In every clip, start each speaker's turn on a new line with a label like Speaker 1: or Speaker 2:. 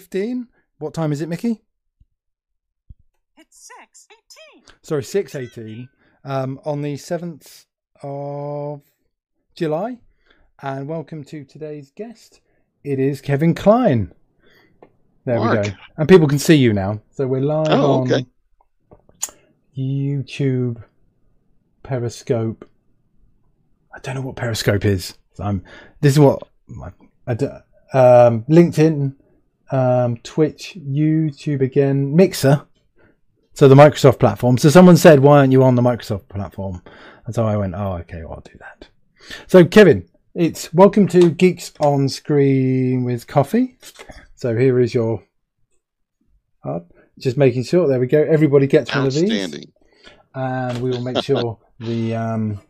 Speaker 1: 6.15. What time is it, Mickey?
Speaker 2: It's 6.18.
Speaker 1: Sorry, 6.18 um, on the 7th of July. And welcome to today's guest. It is Kevin Kline. There
Speaker 3: Mark.
Speaker 1: we go. And people can see you now. So we're live
Speaker 3: Oh,
Speaker 1: on
Speaker 3: okay.
Speaker 1: YouTube, Periscope. I don't know what Periscope is. So I'm, this is what I d- um, LinkedIn, um, Twitch, YouTube again, Mixer. So the Microsoft platform. So someone said, "Why aren't you on the Microsoft platform?" And so I went, "Oh, okay, well, I'll do that." So Kevin, it's welcome to Geeks on Screen with Coffee. So here is your hub. Just making sure. There we go. Everybody gets one of these and we will make sure the um,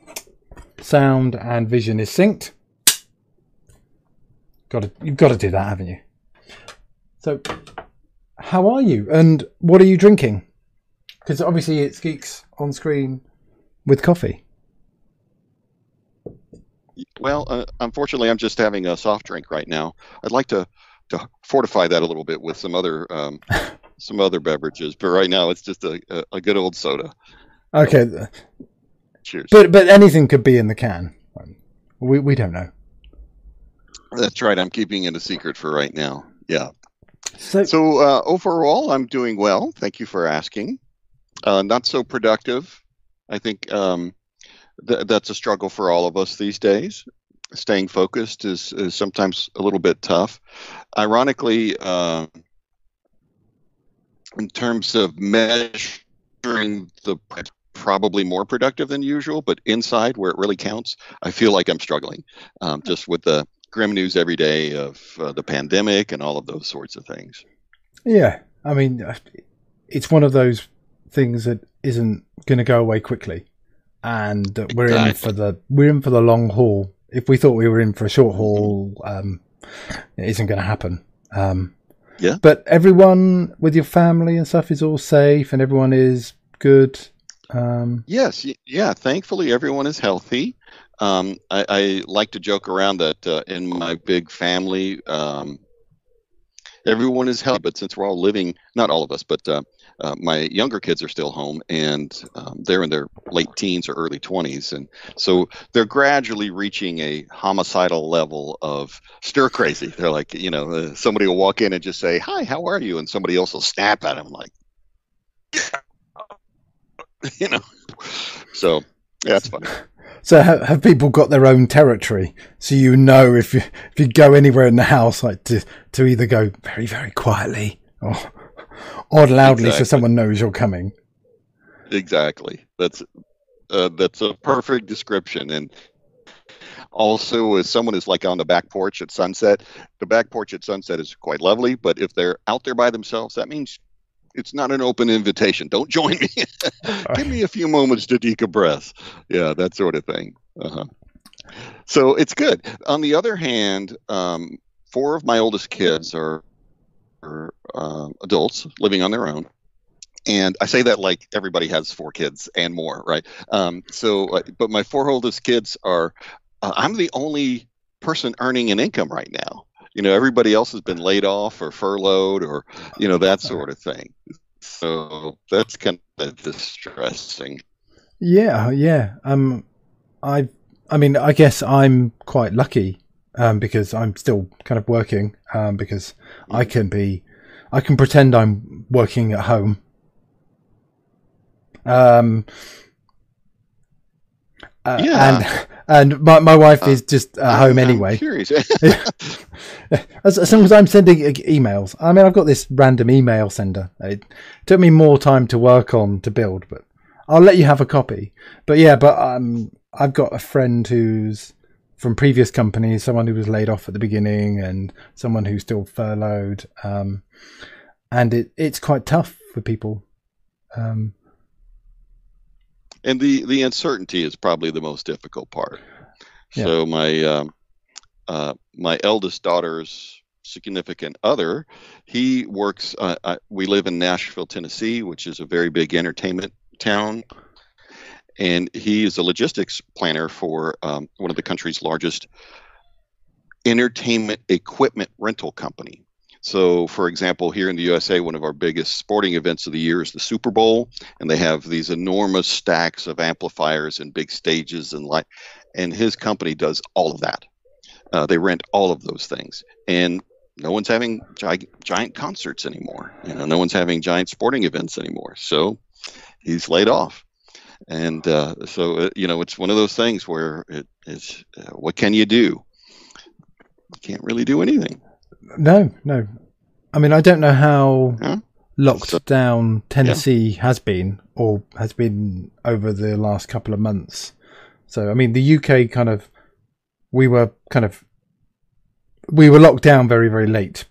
Speaker 1: sound and vision is synced. Got to, you've got to do that, haven't you? So, how are you, and what are you drinking? Because obviously it's geeks on screen with coffee.
Speaker 3: Well, uh, unfortunately, I'm just having a soft drink right now. I'd like to to fortify that a little bit with some other um, some other beverages, but right now it's just a, a, a good old soda.
Speaker 1: Okay,
Speaker 3: Cheers.
Speaker 1: but but anything could be in the can. We we don't know.
Speaker 3: That's right. I'm keeping it a secret for right now. Yeah.
Speaker 1: So,
Speaker 3: So uh, overall, I'm doing well. Thank you for asking. Uh, not so productive. I think um, th- that's a struggle for all of us these days. Staying focused is, is sometimes a little bit tough. Ironically, uh, in terms of measuring the probably more productive than usual, but inside where it really counts, I feel like I'm struggling um, just with the grim news every day of uh, the pandemic and all of those sorts of things.
Speaker 1: Yeah, I mean, it's one of those things that isn't going to go away quickly, and that we're in for the we're in for the long haul. If we thought we were in for a short haul, um, it isn't going to happen. Um,
Speaker 3: Yeah.
Speaker 1: but everyone with your family and stuff is all safe, and everyone is good. Um,
Speaker 3: Yes, yeah. Thankfully, everyone is healthy. Um, I, I like to joke around that uh, in my big family, um, everyone is healthy. But since we're all living, not all of us, but uh, uh, my younger kids are still home, and um, they're in their late teens or early twenties, and so they're gradually reaching a homicidal level of stir crazy. They're like, you know, uh, somebody will walk in and just say, "Hi, how are you?" and somebody else will snap at them like, you know. So yeah, that's funny.
Speaker 1: So have, have people got their own territory? So you know if you if you go anywhere in the house, like to to either go very very quietly or or loudly, so someone knows you're coming.
Speaker 3: Exactly. That's uh, that's a perfect description. And also, if someone is like on the back porch at sunset, the back porch at sunset is quite lovely. But if they're out there by themselves, that means it's not an open invitation. Don't join me. Give me a few moments to decompress. Yeah, that sort of thing. Uh-huh. So it's good. On the other hand, um, four of my oldest kids are, are uh, adults living on their own and I say that like everybody has four kids and more, right? Um, so, uh, but my four oldest kids are, uh, I'm the only person earning an income right now. You know, everybody else has been laid off or furloughed or, you know, that sort of thing. So that's kind of distressing.
Speaker 1: Yeah, yeah. Um, I, I mean, I guess I'm quite lucky, um, because I'm still kind of working, um, because I can be, I can pretend I'm working at home. Um, uh,
Speaker 3: Yeah.
Speaker 1: and my my wife is just at home
Speaker 3: I'm
Speaker 1: anyway.
Speaker 3: curious.
Speaker 1: as, as long as I'm sending emails, I mean, I've got this random email sender. It took me more time to work on to build, but I'll let you have a copy. But yeah, but um, I've got a friend who's from previous companies, someone who was laid off at the beginning, and someone who's still furloughed. Um, and it it's quite tough for people. Um,
Speaker 3: and the the uncertainty is probably the most difficult part.
Speaker 1: Yeah.
Speaker 3: So my um, uh, my eldest daughter's significant other, he works. Uh, uh, we live in Nashville, Tennessee, which is a very big entertainment town, and he is a logistics planner for um, one of the country's largest entertainment equipment rental company. So, for example, here in the USA, one of our biggest sporting events of the year is the Super Bowl, and they have these enormous stacks of amplifiers and big stages and light. And his company does all of that. Uh, they rent all of those things, and no one's having gi- giant concerts anymore. You know, no one's having giant sporting events anymore. So he's laid off and uh, so uh, you know it's one of those things where it is uh, what can you do you can't really do anything
Speaker 1: No, no. I mean, I don't know how locked
Speaker 3: So-
Speaker 1: down Tennessee has been or has been over the last couple of months. So, I mean, the UK kind of, we were kind of, we were locked down very, very late.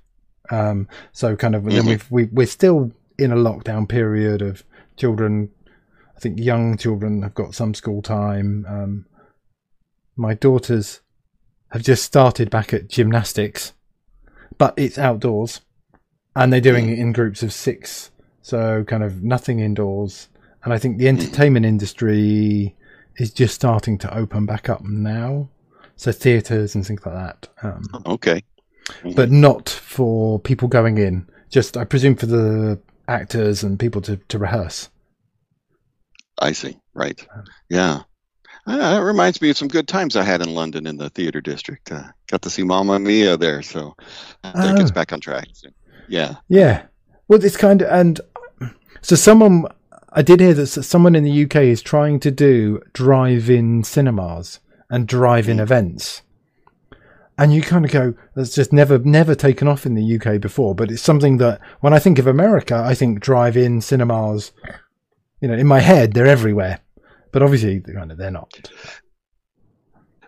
Speaker 1: Um, so kind of, then
Speaker 3: Mhm.
Speaker 1: we've, we, we're still in a lockdown period of children. I think young children have got some school time. Um, my daughters have just started back at gymnastics, but it's outdoors, and they're doing it in groups of six, so kind of nothing indoors. And I think the entertainment industry is just starting to open back up now, so theatres and things like that. Um,
Speaker 3: okay
Speaker 1: but not for people going in. Just, I presume, for the actors and people to, to rehearse.
Speaker 3: i see right yeah uh, that reminds me of some good times I had in London in the theater district. Uh, got to see Mamma Mia there, so that gets
Speaker 1: Oh.
Speaker 3: back on track. soon. Yeah,
Speaker 1: Yeah. Well, it's kind of and so someone I did hear that someone in the UK is trying to do drive-in cinemas and drive-in events. And you kind of go, that's just never, never taken off in the UK before. But it's something that when I think of America, I think drive-in cinemas. You know, in my head, they're everywhere, but obviously, they're not.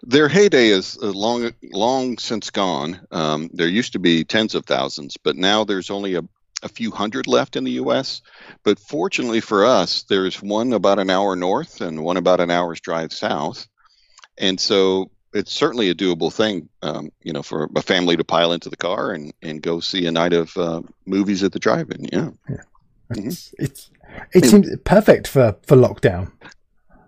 Speaker 3: their heyday is uh, long, long since gone. Um, there used to be tens of thousands, but now there's only a, a few hundred left in the U.S. But fortunately for us, there's one about an hour north and one about an hour's drive south, and so it's certainly a doable thing, um, you know, for a family to pile into the car and, and go see a night of uh, movies at the drive-in. Yeah, yeah.
Speaker 1: It's, it's it seems perfect for for lockdown.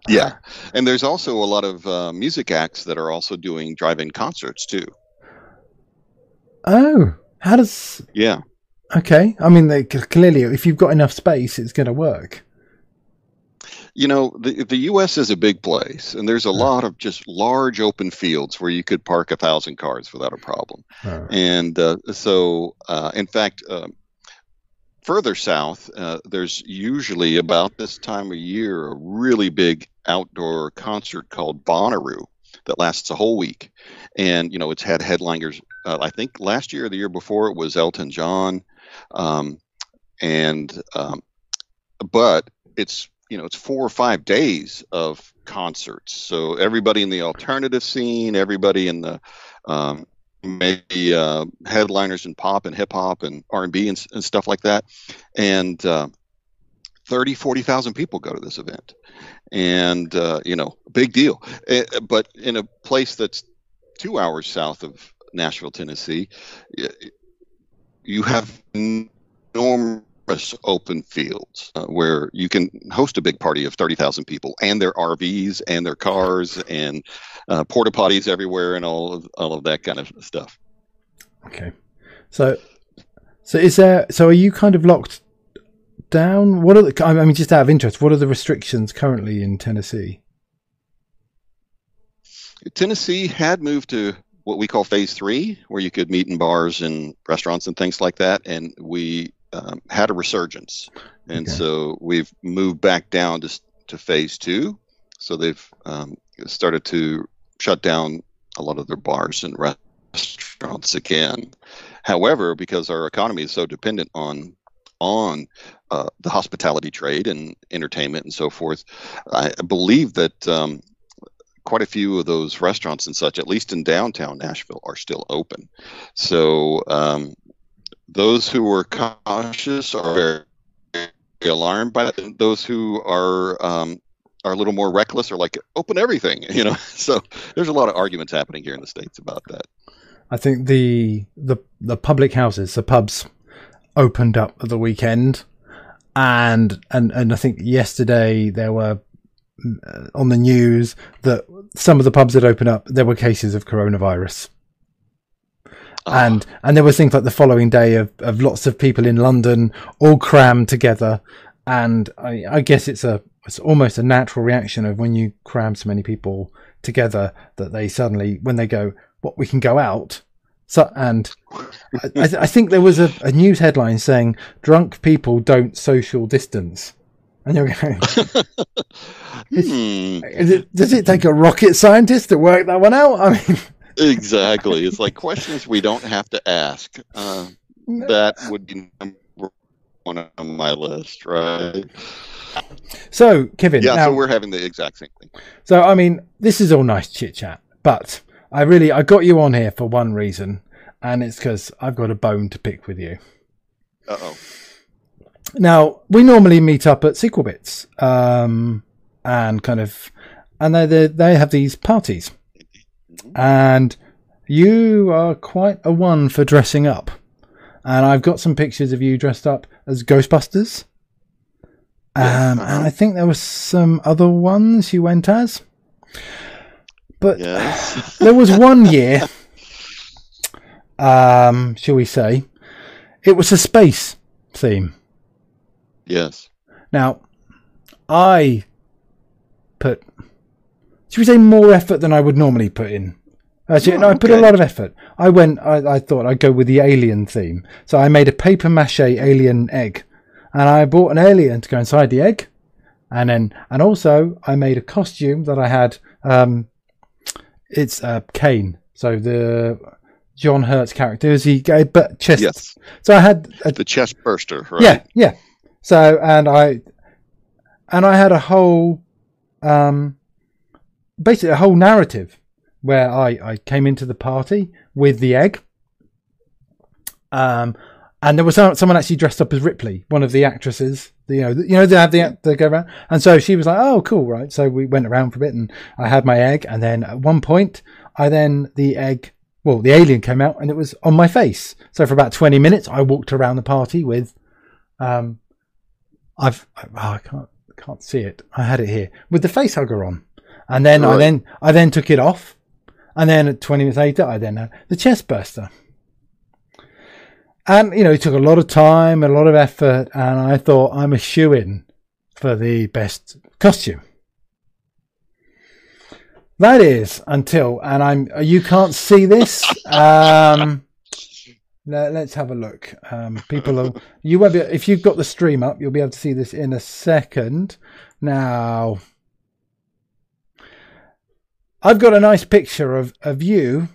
Speaker 3: Yeah, and there's also a lot of uh, music acts that are also doing drive-in concerts too.
Speaker 1: Oh, how does
Speaker 3: Yeah.
Speaker 1: Okay, I mean, they, clearly, if you've got enough space, it's going to work.
Speaker 3: you know the the U.S. is a big place, and there's a
Speaker 1: Yeah.
Speaker 3: lot of just large open fields where you could park a thousand cars without a problem. And uh, so, uh, in fact, um further south, uh, there's usually about this time of year a really big outdoor concert called Bonnaroo that lasts a whole week, and you know it's had headliners. Uh, I think last year or the year before it was Elton John, um, and um, but it's you know it's four or five days of concerts so everybody in the alternative scene everybody in the um, maybe uh, headliners in pop and hip hop and r&b and, and stuff like that. And uh, 30 40,000 people go to this event. And uh, you know big deal. Eh, but in a place that's two hours south of nashville tennessee you have open fields uh, where you can host a big party of 30,000 people and their RVs and their cars and uh, porta potties everywhere and all of, all of that kind of stuff.
Speaker 1: Okay, so so is there? So are you kind of locked down? What are the? I mean, just out of interest, what are the restrictions currently in Tennessee?
Speaker 3: Tennessee had moved to what we call phase three, where you could meet in bars and restaurants and things like that. And we um, had a resurgence. And
Speaker 1: Okay.
Speaker 3: so we've moved back down to, to phase two. So they've um, started to shut down a lot of their bars and restaurants again. However, because our economy is so dependent on on uh, the hospitality trade and entertainment and so forth, I believe that um, quite a few of those restaurants and such, at least in downtown Nashville, are still open. So um, those who are cautious are very alarmed by that. Those who are um, are a little more reckless are like open everything, you know. So there's a lot of arguments happening here in the states about that.
Speaker 1: I think the the the public houses, the pubs, opened up at the weekend, and and and I think yesterday there were uh, on the news that some of the pubs that opened up there were cases of coronavirus.
Speaker 3: Ah.
Speaker 1: and and there was things like the following day of, of lots of people in London all crammed together, and I, I guess it's a it's almost a natural reaction of when you cram so many people together that they suddenly when they go what we can go out so and I, I I think there was a, a news headline saying drunk people don't social distance, and you're going.
Speaker 3: Hmm,
Speaker 1: Is it, does it take a rocket scientist to work that one out? I mean,
Speaker 3: exactly. It's like questions we don't have to ask. Uh, that would be number one on my list, right?
Speaker 1: so Kevin,
Speaker 3: Yeah,
Speaker 1: now,
Speaker 3: so we're having the exact same thing.
Speaker 1: so I mean, this is all nice chit chat, but I really I got you on here for one reason, and it's because I've got a bone to pick with you.
Speaker 3: Uh oh.
Speaker 1: Now we normally meet up at SQLBits, um, and kind of, and they they they have these parties, and you are quite a one for dressing up, and I've got some pictures of you dressed up as Ghostbusters, um, and I think there were some other ones you went as, but
Speaker 3: Yes.
Speaker 1: there was one year, um, shall we say, it was a space theme.
Speaker 3: yes.
Speaker 1: Now, I put, should we say, more effort than I would normally put in. Actually,
Speaker 3: Oh,
Speaker 1: no, I put a lot of effort. I went, I, I thought I'd go with the alien theme. So I made a paper mache alien egg. And I bought an alien to go inside the egg. And then, and also I made a costume that I had, um, it's uh, Kane. So the John Hurt's character is he, but chest.
Speaker 3: Yes.
Speaker 1: So I had a
Speaker 3: The chest burster, right?
Speaker 1: yeah, yeah. So and I and I had a whole um basically a whole narrative where I, I came into the party with the egg. Um and there was some, someone actually dressed up as Ripley, one of the actresses. You know, you know they have the they go around, and so she was like, "Oh, cool, right?" So we went around for a bit, and I had my egg, and then at one point, I then the egg, well, the alien came out, and it was on my face. So for about twenty minutes, I walked around the party with um, I've I, oh, I can't can't see it. I had it here with the face hugger on, and then I then I then took it off, and then at twenty minutes later I then had the chest burster. And you know, it took a lot of time, a lot of effort, and I thought I'm a shoe in for the best costume. That is until, and I'm you can't see this. Um, let, us have a look. Um, people are you won't be if you've got the stream up, you'll be able to see this in a second. Now, I've got a nice picture of of you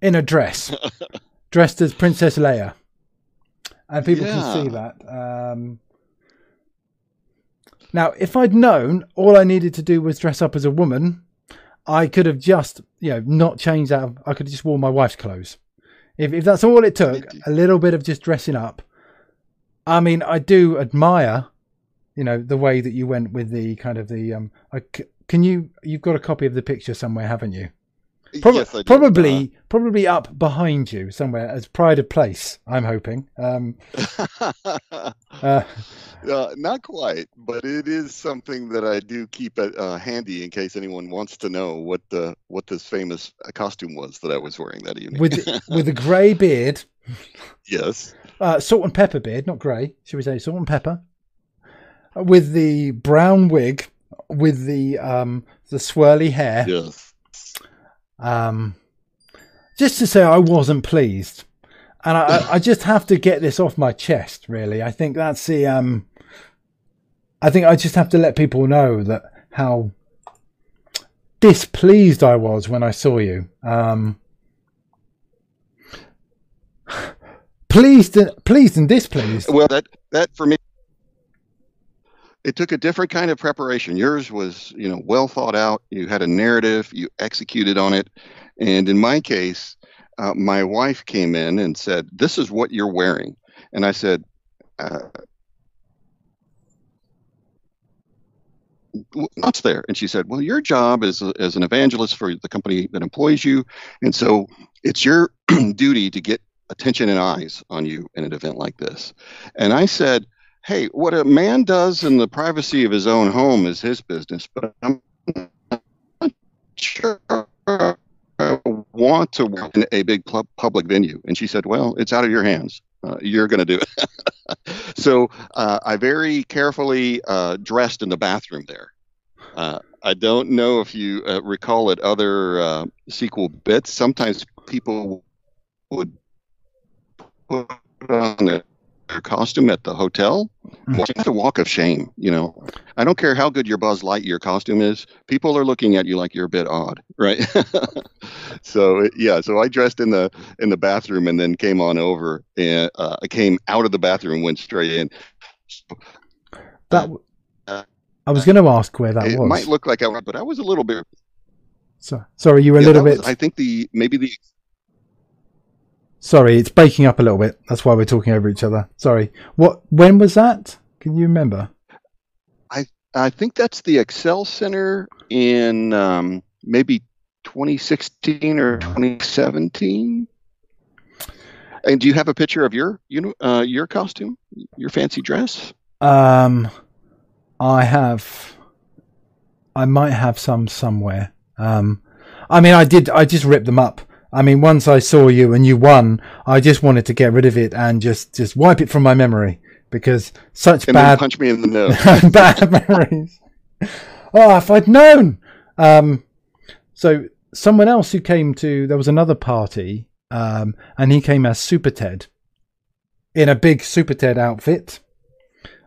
Speaker 1: in a dress, dressed as Princess Leia, and people can see that. Um, now, if I'd known all I needed to do was dress up as a woman, I could have just, you know, not changed out. Of, I could have just worn my wife's clothes. If, if that's all it took, a little bit of just dressing up. I mean, I do admire, you know, the way that you went with the kind of the. Um, I can you? You've got a copy of the picture somewhere, haven't you? Prob-
Speaker 3: yes, I do.
Speaker 1: probably, probably up behind you somewhere as pride of place. I'm hoping. Um,
Speaker 3: Uh,
Speaker 1: uh,
Speaker 3: uh, not quite, but it is something that I do keep at, uh, handy in case anyone wants to know what the what this famous uh, costume was that I was wearing that evening.
Speaker 1: with with a grey beard,
Speaker 3: yes,
Speaker 1: uh, salt and pepper beard, not grey. Should we say salt and pepper? Uh, With the brown wig, with the um, the swirly hair.
Speaker 3: yes,
Speaker 1: Um, just to say, I wasn't pleased, and I, I- just have to get this off my chest. Really, I think that's the. Um, I think I just have to let people know that how displeased I was when I saw you. Um, pleased, and, pleased and displeased.
Speaker 3: Well, that that for me, it took a different kind of preparation. Yours was, you know, well thought out. You had a narrative. You executed on it, and in my case, uh, my wife came in and said, "This is what you're wearing," and I said. Uh, What's there? And she said, "Well, your job is as an evangelist for the company that employs you, and so it's your duty to get attention and eyes on you in an event like this." And I said, Hey, what a man does in the privacy of his own home is his business, but I'm not sure want to work in a big pub- public venue? And she said, Well, it's out of your hands. Uh, you're going to do it. so uh, I very carefully uh, dressed in the bathroom there. Uh, I don't know if you uh, recall at other uh, SQLBits, sometimes people would put on their costume at the hotel. It's a walk of shame, you know. I don't care how good your Buzz Lightyear costume is. People are looking at you like you're a bit odd, right? so yeah, so I dressed in the in the bathroom and then came on over and uh, I came out of the bathroom, went straight in.
Speaker 1: That
Speaker 3: Uh,
Speaker 1: I was going to ask where that
Speaker 3: it
Speaker 1: was.
Speaker 3: It might look like I was, but I was a little bit.
Speaker 1: so, sorry, you were a
Speaker 3: yeah,
Speaker 1: little bit.
Speaker 3: was- I think the maybe the
Speaker 1: Sorry, it's breaking up a little bit. That's why we're talking over each other. Sorry. What? When was that? Can you remember?
Speaker 3: I think that's the Excel Center in um, maybe 2016 or 2017. And do you have a picture of your you know uh, your costume, your fancy dress?
Speaker 1: Um, I have. I might have some somewhere. Um, I mean, I did. I just ripped them up. I mean, once I saw you and you won, I just wanted to get rid of it and just just wipe it from my memory because such
Speaker 3: And
Speaker 1: bad
Speaker 3: punch me in the nose.
Speaker 1: bad memories. Oh, if I'd known. Um, so someone else who came to there was another party, um, and he came as SuperTed in a big SuperTed outfit,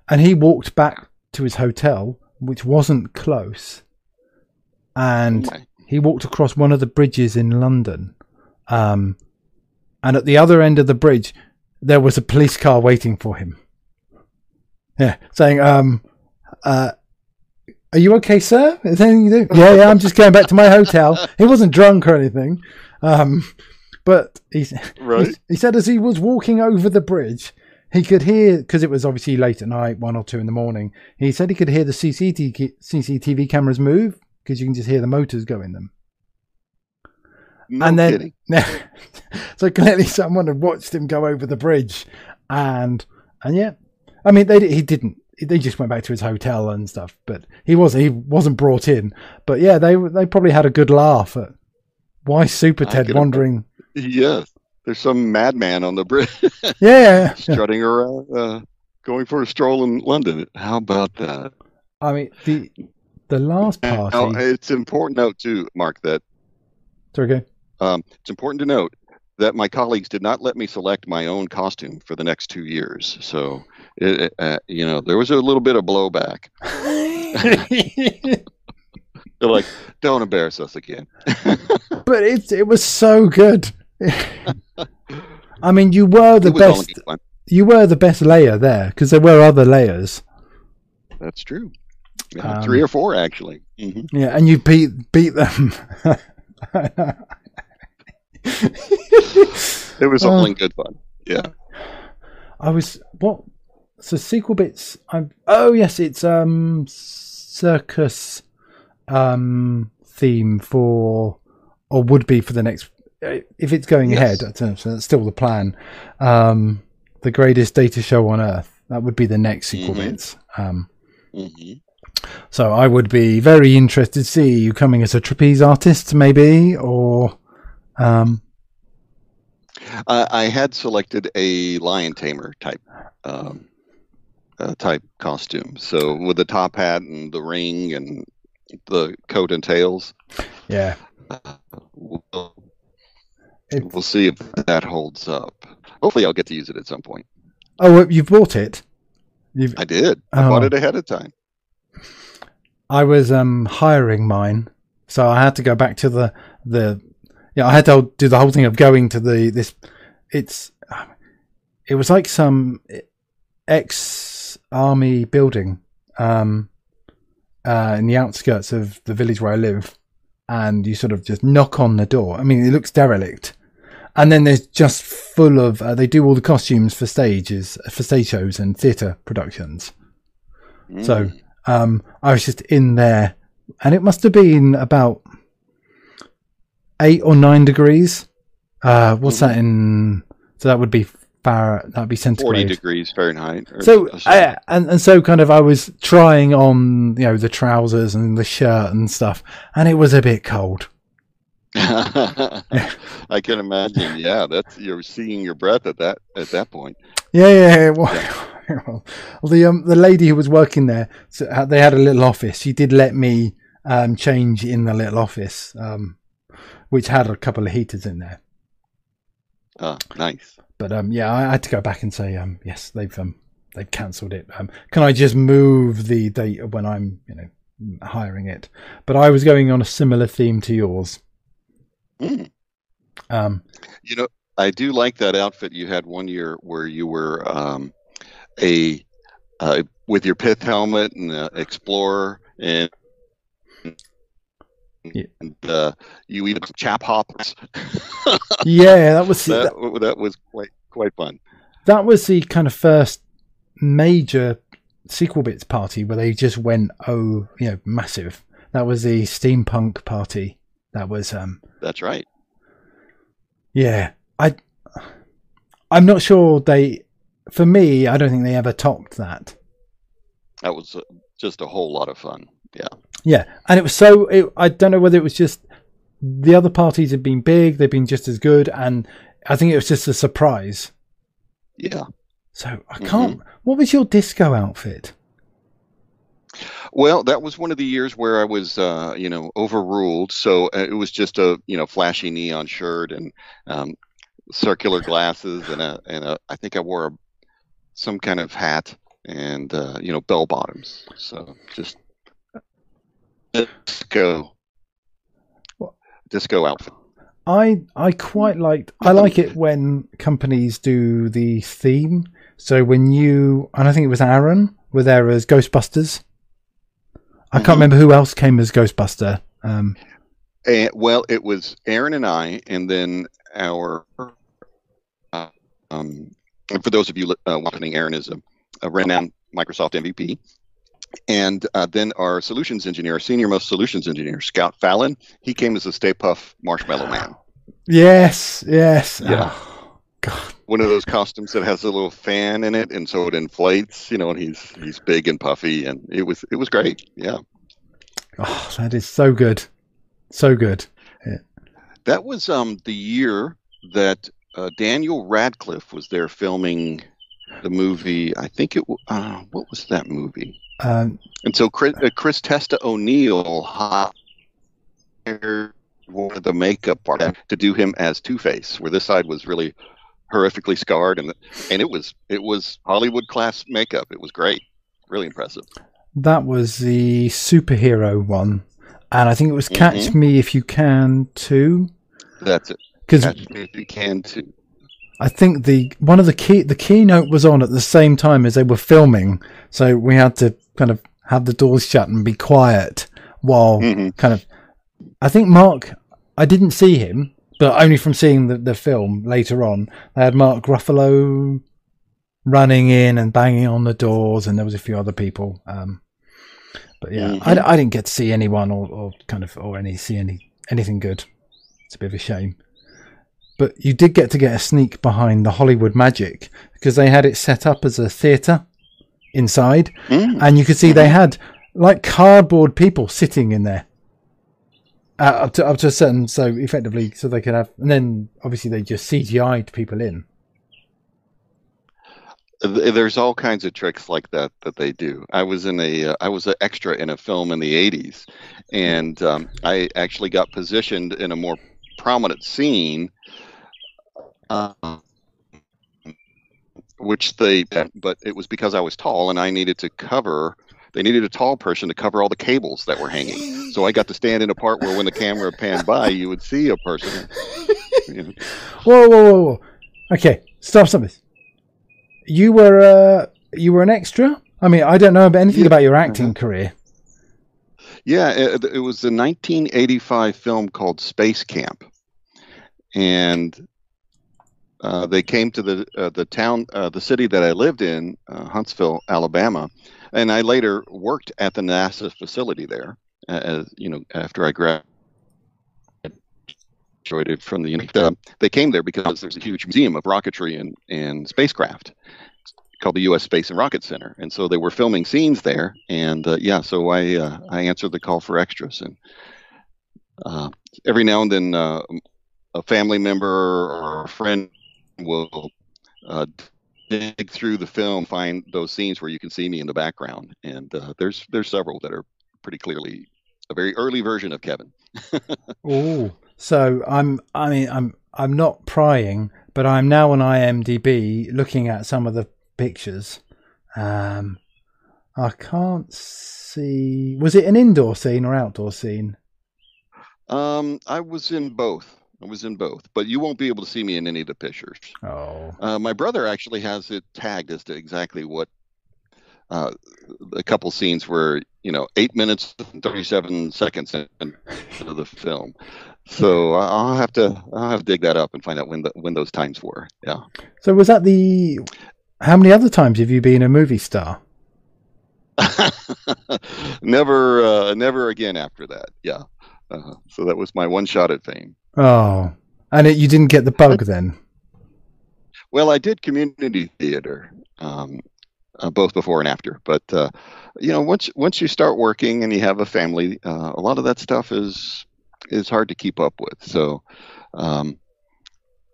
Speaker 1: and he walked back to his hotel, which wasn't close, and
Speaker 3: Okay.
Speaker 1: he walked across one of the bridges in London, um, and at the other end of the bridge, there was a police car waiting for him. Yeah, saying, um, uh, "Are you okay, sir? Is anything you do?" Yeah, yeah. I'm just going back to my hotel. He wasn't drunk or anything, um, but he
Speaker 3: Right.
Speaker 1: he, he said as he was walking over the bridge, he could hear because it was obviously late at night, one or two in the morning. He said he could hear the CCTV CCTV cameras move because you can just hear the motors go in them.
Speaker 3: No
Speaker 1: and then,
Speaker 3: kidding.
Speaker 1: so clearly someone had watched him go over the bridge, and and yeah, I mean they he didn't. They just went back to his hotel and stuff, but he was he wasn't brought in. But yeah, they they probably had a good laugh at why
Speaker 3: SuperTed
Speaker 1: wandering.
Speaker 3: Yes. There's some madman on the bridge
Speaker 1: Yeah,
Speaker 3: strutting around, uh, going for a stroll in London. How about that?
Speaker 1: I mean the the last
Speaker 3: Now, it's important note too, Mark, that
Speaker 1: Sorry, go.
Speaker 3: Um, it's important to note that my colleagues did not let me select my own costume for the next two years. So, it, it, uh, you know, there was a little bit of blowback. They're like, "Don't embarrass us again."
Speaker 1: but it it was so good. I mean, you were the best. You were the best layer there because there were other layers.
Speaker 3: That's true. Yeah,
Speaker 1: Um,
Speaker 3: three or four actually. hmm
Speaker 1: Yeah, and you beat beat them.
Speaker 3: It was
Speaker 1: Oh.
Speaker 3: all in good fun. Yeah.
Speaker 1: I was what? So SQLBits. I'm. Oh yes, it's um circus um theme for or would be for the next. If it's going
Speaker 3: Yes.
Speaker 1: ahead, I don't know, so that's still the plan. Um, the greatest data show on earth. That would be the next sequel
Speaker 3: Mhm.
Speaker 1: bits. Um,
Speaker 3: hmm
Speaker 1: so I would be very interested to see you coming as a trapeze artist, maybe, or um,
Speaker 3: I, I had selected a lion tamer type um, uh, type costume. So with the top hat and the ring and the coat and tails.
Speaker 1: yeah.
Speaker 3: Uh, we'll,
Speaker 1: It-
Speaker 3: we'll see if that holds up. Hopefully, I'll get to use it at some point.
Speaker 1: Oh, you've bought it. You've
Speaker 3: I did. I
Speaker 1: Oh.
Speaker 3: bought it ahead of time.
Speaker 1: I was um hiring mine, so I had to go back to the the yeah. I had to do the whole thing of going to the this. It's it was like some ex army building um uh in the outskirts of the village where I live, and you sort of just knock on the door. I mean, it looks derelict. And then there's just full of uh, they do all the costumes for stages for stage shows and theatre productions. So
Speaker 3: Mm.
Speaker 1: um, I was just in there, and it must have been about eight or nine degrees. Uh, what's that in? So that would be far. That would be centigrade.
Speaker 3: 40 degrees Fahrenheit.
Speaker 1: So. I, and and so kind of I was trying on you know the trousers and the shirt and stuff, and it was a bit cold.
Speaker 3: I can imagine. Yeah, that's you're seeing your breath at that at that point.
Speaker 1: Yeah, yeah. yeah. Well, well, the um, the lady who was working there, so uh, they had a little office. She did let me um, change in the little office, um, which had a couple of heaters in there.
Speaker 3: Oh, nice.
Speaker 1: But um, yeah, I had to go back and say um, yes, they've um, they've cancelled it. Um, can I just move the date when I'm you know hiring it? But I was going on a similar theme to yours.
Speaker 3: Mm.
Speaker 1: Um,
Speaker 3: You know, I do like that outfit you had one year where you were um, a uh, with your pith helmet and uh, explorer and.
Speaker 1: Yeah.
Speaker 3: And uh, you even chap hoppers.
Speaker 1: yeah, that was
Speaker 3: that, that was quite quite fun.
Speaker 1: that was the kind of first major SQLBits party where they just went oh you know massive. That was the steampunk party. That was um
Speaker 3: That's right.
Speaker 1: yeah I I'm not sure they for me I don't think they ever topped that.
Speaker 3: That was uh, just a whole lot of fun. Yeah.
Speaker 1: Yeah, and it was so. It, I don't know whether it was just the other parties had been big; they've been just as good, and I think it was just a surprise.
Speaker 3: Yeah.
Speaker 1: So I can't. What was your disco outfit?
Speaker 3: Well, that was one of the years where I was, uh, you know, overruled. So uh, it was just a, you know, flashy neon shirt and um, circular glasses and a, and a, I think I wore a, some kind of hat and, uh, you know, bell bottoms. So just disco, disco outfit.
Speaker 1: I I quite liked. I like it when companies do the theme. So when you and I think it was Aaron were there as Ghostbusters. I can't
Speaker 3: Mhm.
Speaker 1: remember who else came as Ghostbuster. Um,
Speaker 3: And, well, it was Aaron and I, and then our. Uh, um, and for those of you uh, watching, Aaron is a, a renowned Microsoft MVP, and uh, then our solutions engineer, our senior most solutions engineer, Scott Fallen, he came as a Stay Puft Marshmallow Man.
Speaker 1: yes, yes.
Speaker 3: Yeah.
Speaker 1: Oh, God.
Speaker 3: One of those costumes that has a little fan in it, and so it inflates, you know, and he's he's big and puffy, and it was it was great. Yeah,
Speaker 1: Oh, that is so good, so good.
Speaker 3: that was um the year that uh, Daniel Radcliffe was there filming the movie. I think it. Uh, what was that movie?
Speaker 1: Um,
Speaker 3: And so Chris, uh, Chris Testa O'Neill hired one of the makeup artists to do him as Two Face, where this side was really horrifically scarred, and and it was it was Hollywood class makeup. It was great, really impressive.
Speaker 1: that was the superhero one, and I think it was Catch Me If You Can too.
Speaker 3: That's it.
Speaker 1: Because
Speaker 3: Catch me if you can too.
Speaker 1: I think the one of the key the keynote was on at the same time as they were filming, so we had to kind of have the doors shut and be quiet while
Speaker 3: hmm
Speaker 1: kind of. I think Mark, I didn't see him, but only from seeing the, the film later on. They had Mark Ruffalo running in and banging on the doors, and there was a few other people. Um, but yeah,
Speaker 3: Mhm.
Speaker 1: I, I didn't get to see anyone or, or kind of or any see any anything good. It's a bit of a shame. But you did get to get a sneak behind the Hollywood Magic because they had it set up as a theatre inside,
Speaker 3: Mm.
Speaker 1: and you could see they had like cardboard people sitting in there uh, up to up to a certain so effectively so they could have and then obviously they just CGI'd people in.
Speaker 3: There's all kinds of tricks like that that they do. I was in a uh, I was an extra in a film in the '80s, and um, I actually got positioned in a more prominent scene, uh, which they but it was because I was tall and I needed to cover. They needed a tall person to cover all the cables that were hanging. So I got to stand in a part where when the camera panned by, you would see a person. You know.
Speaker 1: Whoa, whoa, whoa, whoa! Okay, stop, stop this. You were uh, you were an extra. I mean, I don't know about anything
Speaker 3: Yeah.
Speaker 1: about your acting career.
Speaker 3: Yeah, it, it was a 1985 film called Space Camp, and uh, they came to the uh, the town, uh, the city that I lived in, uh, Huntsville, Alabama, and I later worked at the NASA facility there. As you know, after I graduated from the uni, uh, they came there because there's a huge museum of rocketry and and spacecraft called the U.S. Space and Rocket Center, and so they were filming scenes there. And yeah, so I I answered the call for extras, and every now and then a family member or a friend will uh, dig through the film, find those scenes where you can see me in the background, and uh, there's there's several that are pretty clearly a very early version of Kevin.
Speaker 1: oh, so I'm I mean I'm I'm not prying, but I'm now on IMDb looking at some of the pictures. Um, I can't see. Was it an indoor scene or outdoor scene?
Speaker 3: Um, I was in both. I was in both, but you won't be able to see me in any of the pictures.
Speaker 1: Oh.
Speaker 3: Uh, my brother actually has it tagged as to exactly what uh, a couple scenes were, you know eight minutes and thirty-seven seconds into the film. So I'll have to I'll have to dig that up and find out when the when those times were. Yeah.
Speaker 1: So was that the? How many other times have you been a movie star?
Speaker 3: never, uh, never again after that. Yeah. Uh, so that was my one shot at fame.
Speaker 1: Oh, and it, you didn't get the bug then?
Speaker 3: Well, I did community theater, um, uh, both before and after. But uh, you know, once once you start working and you have a family, uh, a lot of that stuff is is hard to keep up with. So, um,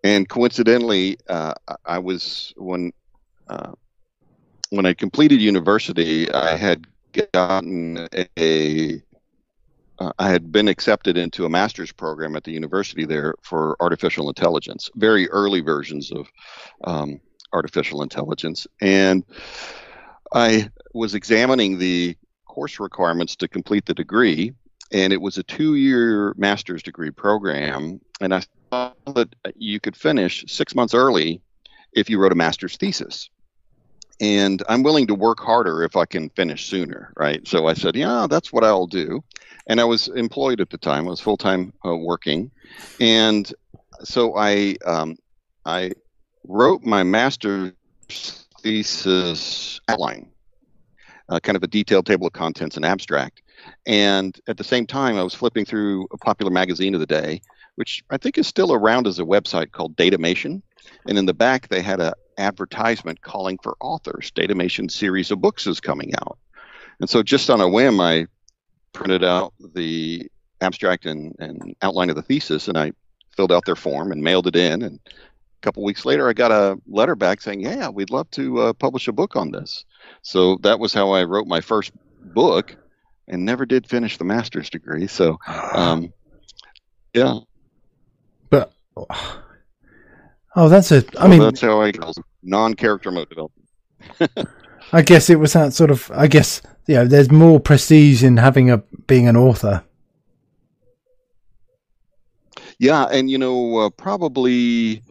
Speaker 3: and coincidentally, uh, I was when uh, when I completed university, I had gotten a uh, I had been accepted into a master's program at the university there for artificial intelligence, very early versions of um, artificial intelligence. And I was examining the course requirements to complete the degree, and it was a two year master's degree program. And I saw that you could finish six months early if you wrote a master's thesis and I'm willing to work harder if I can finish sooner, right? So I said, yeah, that's what I'll do. And I was employed at the time; I was full time uh, working, and so I um, I wrote my master's thesis outline, uh, kind of a detailed table of contents and abstract. And at the same time, I was flipping through a popular magazine of the day, which I think is still around as a website called Datamation. And in the back, they had a advertisement calling for authors. Datamation series of books is coming out. And so just on a whim, I printed out the abstract and, and outline of the thesis and I filled out their form and mailed it in. And a couple weeks later, I got a letter back saying, yeah, we'd love to uh, publish a book on this. So that was how I wrote my first book and never did finish the master's degree. So, um, yeah.
Speaker 1: But Oh, that's a. I
Speaker 3: so
Speaker 1: mean,
Speaker 3: that's how I non-character mode development.
Speaker 1: I guess it was that sort of. I guess you know, there's more prestige in having a being an author.
Speaker 3: Yeah, and you know, uh, probably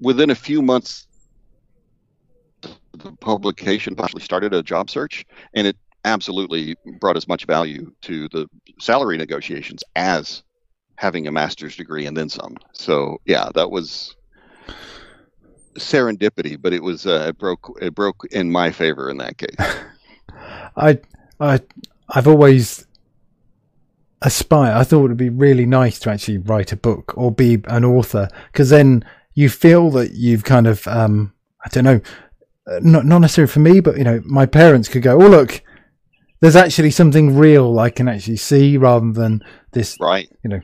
Speaker 3: within a few months, the publication actually started a job search, and it absolutely brought as much value to the salary negotiations as having a master's degree and then some. So yeah, that was serendipity, but it was uh, it broke it broke in my favor in that case.
Speaker 1: I I I've always aspired. I thought it would be really nice to actually write a book or be an author because then you feel that you've kind of um I don't know uh, not not necessarily for me, but you know my parents could go, oh look. There's actually something real I can actually see rather than this,
Speaker 3: right?
Speaker 1: You know,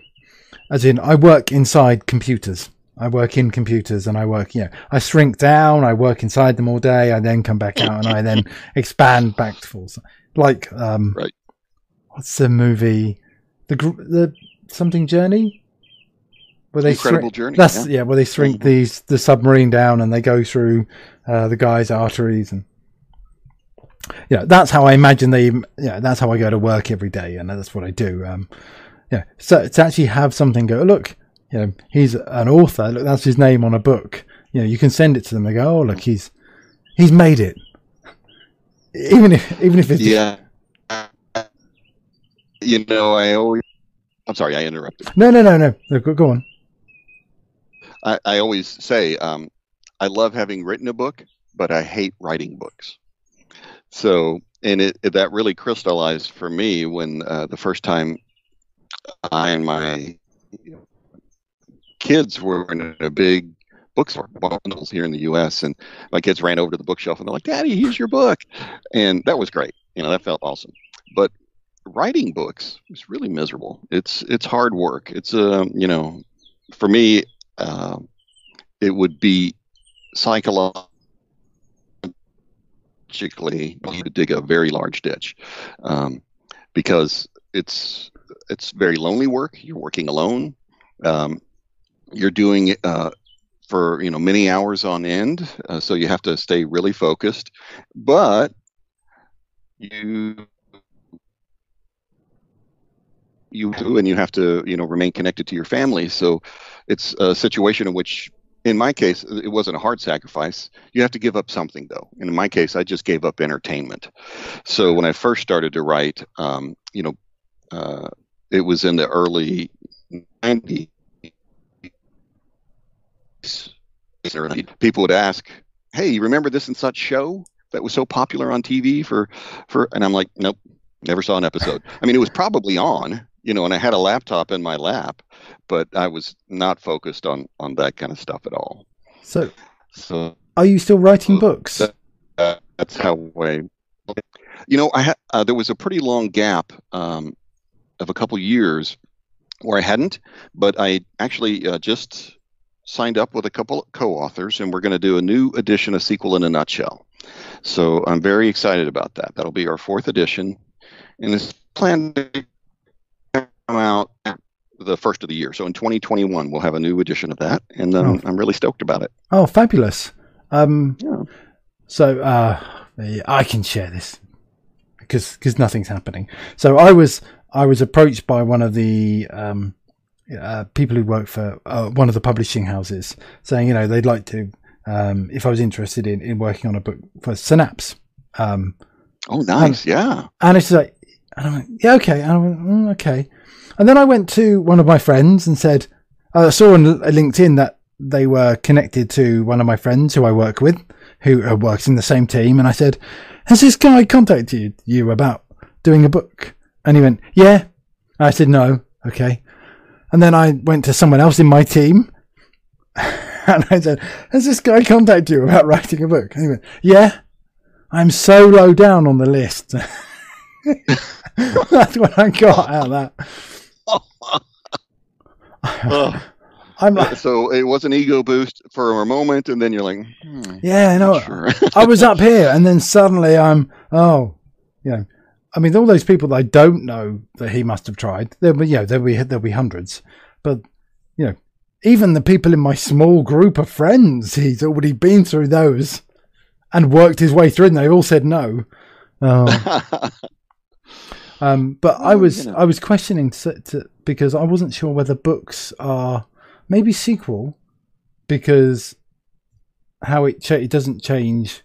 Speaker 1: as in I work inside computers. I work in computers and I work, you know, I shrink down, I work inside them all day, I then come back out and I then expand back to full size. Like, um,
Speaker 3: right.
Speaker 1: what's the movie? The, the something journey?
Speaker 3: Where they Incredible shrink, journey.
Speaker 1: That's, yeah. yeah, where they shrink mm-hmm. these, the submarine down and they go through, uh, the guy's arteries and, you know, that's how I imagine they, you know, that's how I go to work every day and that's what I do. Um, yeah. So to actually have something go, look, you know, he's an author. Look, that's his name on a book. You know, you can send it to them. They go, oh, look, he's he's made it. Even if even if it's
Speaker 3: yeah. You know, I always. I'm sorry, I interrupted.
Speaker 1: No, no, no, no. no go, go on.
Speaker 3: I, I always say um, I love having written a book, but I hate writing books. So, and it, it that really crystallized for me when uh, the first time I and my kids were in a big bookstore bundles here in the U.S. and my kids ran over to the bookshelf and they're like, "Daddy, here's your book," and that was great. You know, that felt awesome. But writing books is really miserable. It's it's hard work. It's a uh, you know, for me, uh, it would be psychologically you to dig a very large ditch um, because it's it's very lonely work. You're working alone. Um, you're doing uh, for you know many hours on end, uh, so you have to stay really focused. But you you do, and you have to you know remain connected to your family. So it's a situation in which in my case, it wasn't a hard sacrifice. You have to give up something, though. And in my case, I just gave up entertainment. So when I first started to write, um, you know, uh, it was in the early 90s. People would ask, "Hey, you remember this and such show that was so popular on TV for for?" And I'm like, "Nope, never saw an episode." I mean, it was probably on, you know, and I had a laptop in my lap, but I was not focused on on that kind of stuff at all.
Speaker 1: So, so are you still writing books?
Speaker 3: That, uh, that's how I. You know, I had uh, there was a pretty long gap um, of a couple years where I hadn't, but I actually uh, just signed up with a couple of co-authors, and we're going to do a new edition of SQL in a Nutshell. So I'm very excited about that. That'll be our fourth edition, and it's planned to come out the first of the year. So in 2021, we'll have a new edition of that, and um, oh. I'm really stoked about it.
Speaker 1: Oh, fabulous! Um, yeah. So uh, I can share this because because nothing's happening. So I was I was approached by one of the um, uh, people who work for uh, one of the publishing houses, saying you know they'd like to um, if I was interested in, in working on a book for Synapse. Um,
Speaker 3: oh, nice,
Speaker 1: and,
Speaker 3: yeah.
Speaker 1: And it's like, and I went, yeah, okay, and I went, mm, okay. And then I went to one of my friends and said, I saw on LinkedIn that they were connected to one of my friends who I work with, who works in the same team, and I said, "Has this guy contacted you about doing a book?" And he went, "Yeah." And I said, "No." Okay. And then I went to someone else in my team, and I said, "Has this guy contacted you about writing a book?" And he went, "Yeah." I'm so low down on the list. That's what I got out of that.
Speaker 3: I'm like, so it was an ego boost for a moment, and then you're like, hmm,
Speaker 1: yeah, no, sure. I was up here, and then suddenly I'm, oh, you know, I mean, all those people that I don't know that he must have tried. There'll be, you know, there'll be there'll be hundreds, but you know, even the people in my small group of friends, he's already been through those and worked his way through, and they all said no. Oh. Um, but well, I was you know. I was questioning to, to, because I wasn't sure whether books are maybe SQL because how it cha- it doesn't change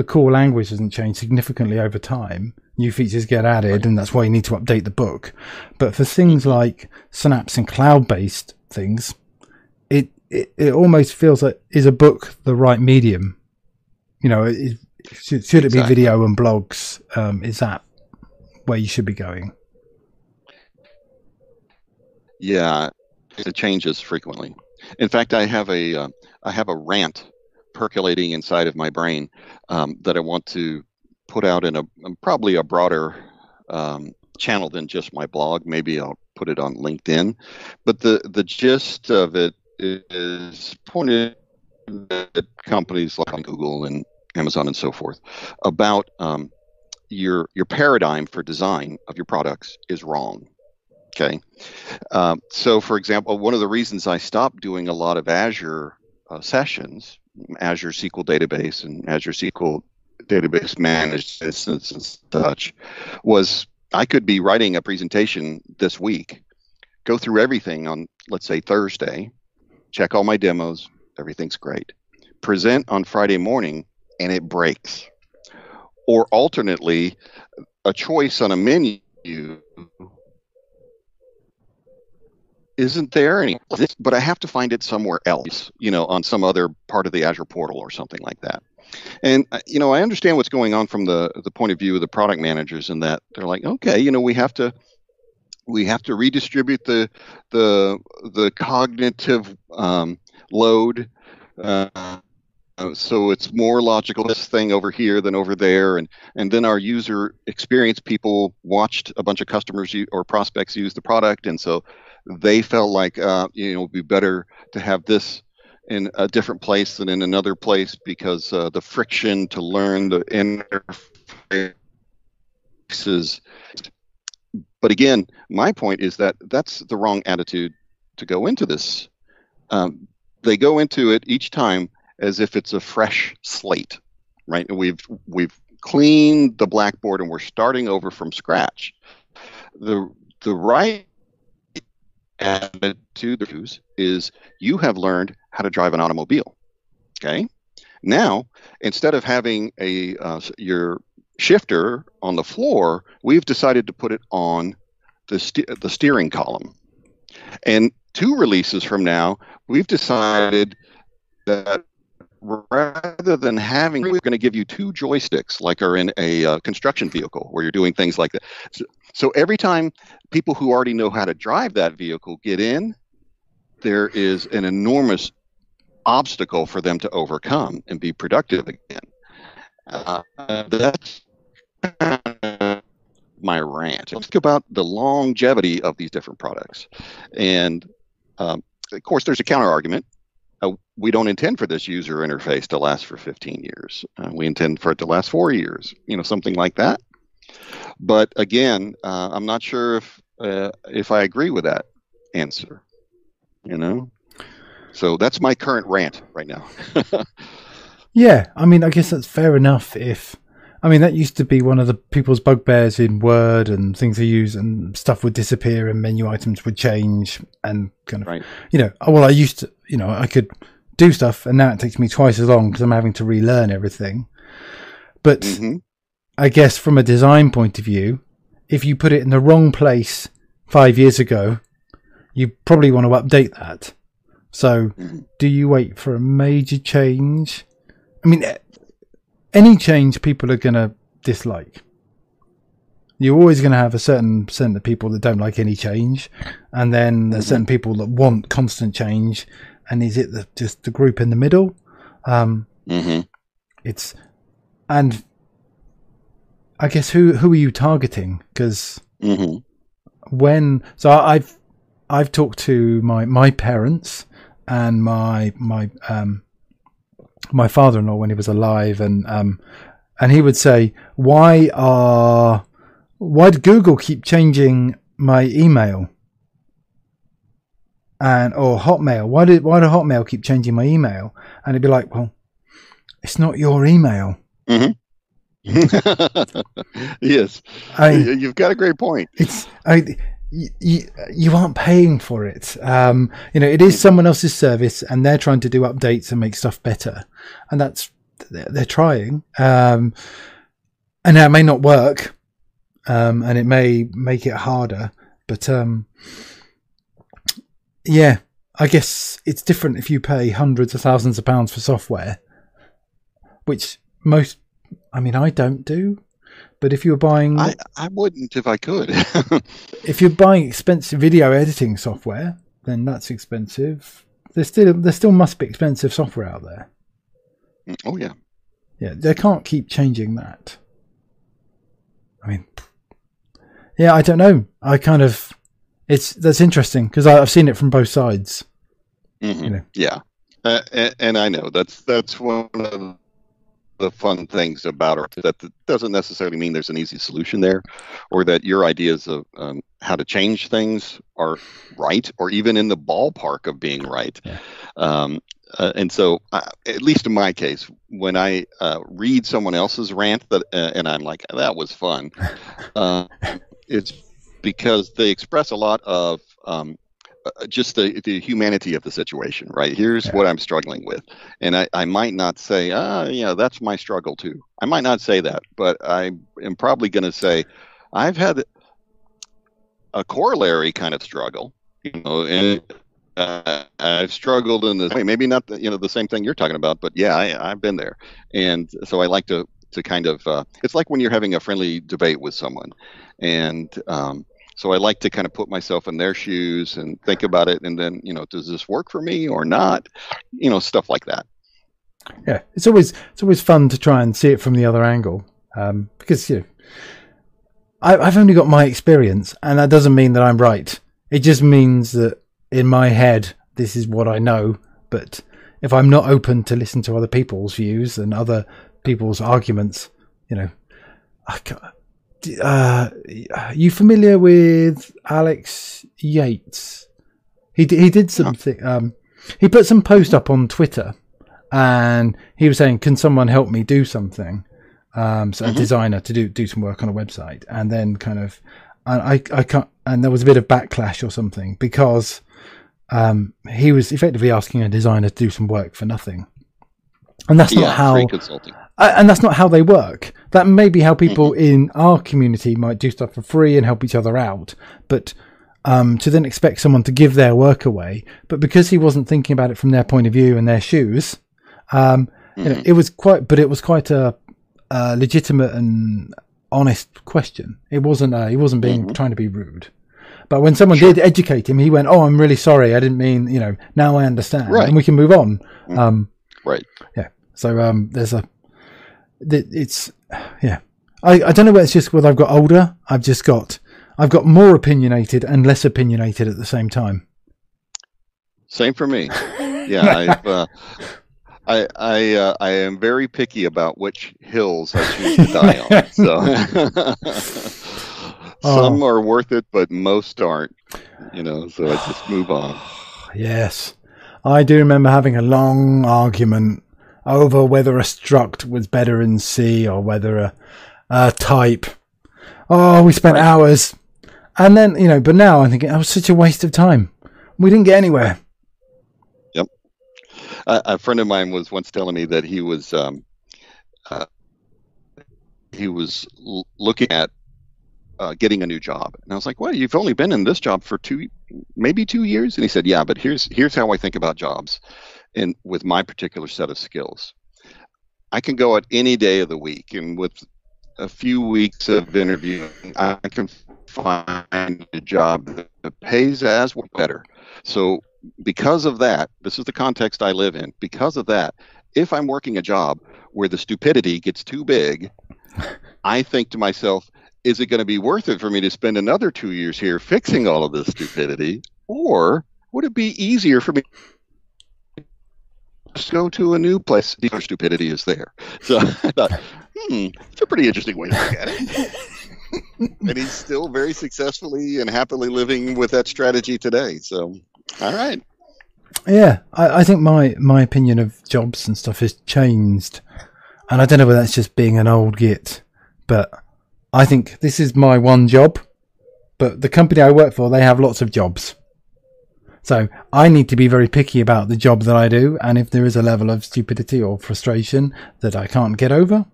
Speaker 1: the core language doesn't change significantly over time. New features get added, and that's why you need to update the book. But for things like Synapse and cloud-based things, it it, it almost feels like is a book the right medium? You know, it, should, should it be video and blogs? Um, is that where you should be going?
Speaker 3: Yeah, it changes frequently. In fact, I have a uh, I have a rant percolating inside of my brain um, that I want to put out in a um, probably a broader um, channel than just my blog. Maybe I'll put it on LinkedIn. But the the gist of it is pointed at companies like Google and Amazon and so forth about um, your your paradigm for design of your products is wrong. Okay, um, so for example, one of the reasons I stopped doing a lot of Azure uh, sessions, Azure SQL Database and Azure SQL Database Managed Instance and such, was I could be writing a presentation this week, go through everything on let's say Thursday, check all my demos, everything's great, present on Friday morning, and it breaks. Or alternately, a choice on a menu isn't there any but i have to find it somewhere else you know on some other part of the azure portal or something like that. And uh, you know i understand what's going on from the the point of view of the product managers in that they're like okay you know we have to we have to redistribute the the the cognitive um, load uh, so it's more logical this thing over here than over there. And and then our user experience people watched a bunch of customers or prospects use the product and so they felt like uh, you know it would be better to have this in a different place than in another place because uh, the friction to learn the interfaces but again my point is that that's the wrong attitude to go into this um, they go into it each time as if it's a fresh slate, right? And we've we've cleaned the blackboard and we're starting over from scratch. The the right attitude is you have learned how to drive an automobile. Okay. Now, instead of having a uh, your shifter on the floor, we've decided to put it on the st- the steering column. And two releases from now, we've decided that rather than having, we're going to give you two joysticks, like are in a uh, construction vehicle where you're doing things like that. So, so every time people who already know how to drive that vehicle get in, there is an enormous obstacle for them to overcome and be productive again. Uh, that's my rant. Let's talk about the longevity of these different products. And um, of course, there's a counter argument uh, we don't intend for this user interface to last for 15 years. Uh, we intend for it to last four years, you know, something like that. But again, uh, I'm not sure if uh, if I agree with that answer. You know, so that's my current rant right now.
Speaker 1: yeah, I mean, I guess that's fair enough if I mean, that used to be one of the people's bugbears in Word and things they use, and stuff would disappear and menu items would change and kind of, right. you know, oh, well, I used to, you know, I could do stuff and now it takes me twice as long because I'm having to relearn everything. But mm-hmm. I guess from a design point of view, if you put it in the wrong place five years ago, you probably want to update that. So, do you wait for a major change? I mean, any change people are going to dislike. You're always going to have a certain percent of people that don't like any change, and then there's mm-hmm. certain people that want constant change. And is it the, just the group in the middle? Um, mm-hmm. It's and I guess who who are you targeting? Because mm-hmm. when so I've I've talked to my my parents and my my um, my father-in-law when he was alive, and um, and he would say, "Why are why did Google keep changing my email?" And or Hotmail, why did why did Hotmail keep changing my email? And he'd be like, "Well, it's not your email."
Speaker 3: Mm-hmm. yes, I, you've got a great point.
Speaker 1: It's I, you, you aren't paying for it. Um, you know, it is someone else's service, and they're trying to do updates and make stuff better, and that's they're, they're trying. Um, and it may not work, um, and it may make it harder, but um, yeah, I guess it's different if you pay hundreds of thousands of pounds for software, which most, I mean, I don't do. But if you're buying,
Speaker 3: I, I wouldn't if I could.
Speaker 1: if you're buying expensive video editing software, then that's expensive. There still there still must be expensive software out there.
Speaker 3: Mm, oh yeah,
Speaker 1: yeah. They can't keep changing that. I mean, yeah, I don't know. I kind of it's that's interesting because I've seen it from both sides.
Speaker 3: Mm-hmm. You know? Yeah, uh, and, and, I know that's that's one of the fun things about it that doesn't necessarily mean there's an easy solution there or that your ideas of um, how to change things are right or even in the ballpark of being right yeah. um, uh, and so uh, at least in my case when i uh, read someone else's rant that uh, and i'm like that was fun uh, it's because they express a lot of um, just the, the humanity of the situation, right? Here's yeah. what I'm struggling with. And I, I might not say, ah, yeah, that's my struggle too. I might not say that, but I am probably going to say, I've had a corollary kind of struggle, you know, and uh, I've struggled in this way. Maybe not, the, you know, the same thing you're talking about, but yeah, I, I've been there. And so I like to, to kind of, uh, it's like when you're having a friendly debate with someone and, um, so I like to kind of put myself in their shoes and think about it, and then you know, does this work for me or not? You know, stuff like that.
Speaker 1: Yeah, it's always it's always fun to try and see it from the other angle um, because you know I, I've only got my experience, and that doesn't mean that I'm right. It just means that in my head this is what I know. But if I'm not open to listen to other people's views and other people's arguments, you know, I can't, uh, you familiar with Alex Yates? He d- he did something. Um, he put some post up on Twitter, and he was saying, "Can someone help me do something?" Um, so
Speaker 3: Mhm.
Speaker 1: a designer to do do some work on a website, and then kind of, and I I can't, and there was a bit of backlash or something because um, he was effectively asking a designer to do some work for nothing, and that's
Speaker 3: yeah,
Speaker 1: not how
Speaker 3: consulting.
Speaker 1: And that's not how they work. That may be how people in our community might do stuff for free and help each other out, but um, to then expect someone to give their work away, but because he wasn't thinking about it from their point of view and their shoes, um, you know, it was quite. But it was quite a, a legitimate and honest question. It wasn't. Uh, he wasn't being
Speaker 3: Mhm.
Speaker 1: trying to be rude. But when someone
Speaker 3: Sure.
Speaker 1: did educate him, he went, "Oh, I'm really sorry. I didn't mean. You know, now I understand,
Speaker 3: Right.
Speaker 1: and we can move on."
Speaker 3: Mhm.
Speaker 1: Um,
Speaker 3: Right.
Speaker 1: yeah. So um, there's a. It's yeah. I, I don't know whether it's just whether I've got older. I've just got I've got more opinionated and less opinionated at the same time.
Speaker 3: Same for me. Yeah, I've, uh, I I uh, I am very picky about which hills I choose to die on. So some are worth it, but most aren't. You know, so I just move on.
Speaker 1: Yes, I do remember having a long argument over whether a struct was better in C or whether a, a type. Oh, we spent hours, and then you know. But now I'm thinking that was such a waste of time. We didn't get anywhere.
Speaker 3: a, a friend of mine was once telling me that he was um, uh, he was l- looking at uh, getting a new job, and I was like, "Well, you've only been in this job for two, maybe two years." And he said, "Yeah, but here's here's how I think about jobs, and with my particular set of skills, I can go at any day of the week, and with a few weeks of interviewing, I can find a job that pays as well better. So because of that, this is the context I live in. Because of that, if I'm working a job where the stupidity gets too big, I think to myself, is it going to be worth it for me to spend another two years here fixing all of this stupidity? Or would it be easier for me just go to a new place where stupidity is there? So I thought, hmm, it's a pretty interesting way to look at it. and he's still very successfully and happily living with that strategy today. So, all right.
Speaker 1: Yeah, I, I think my my opinion of jobs and stuff has changed, and I don't know whether that's just being an old git, but I think this is my one job. But the company I work for, they have lots of jobs, so I need to be very picky about the job that I do. And if there is a level of stupidity or frustration that I can't get over,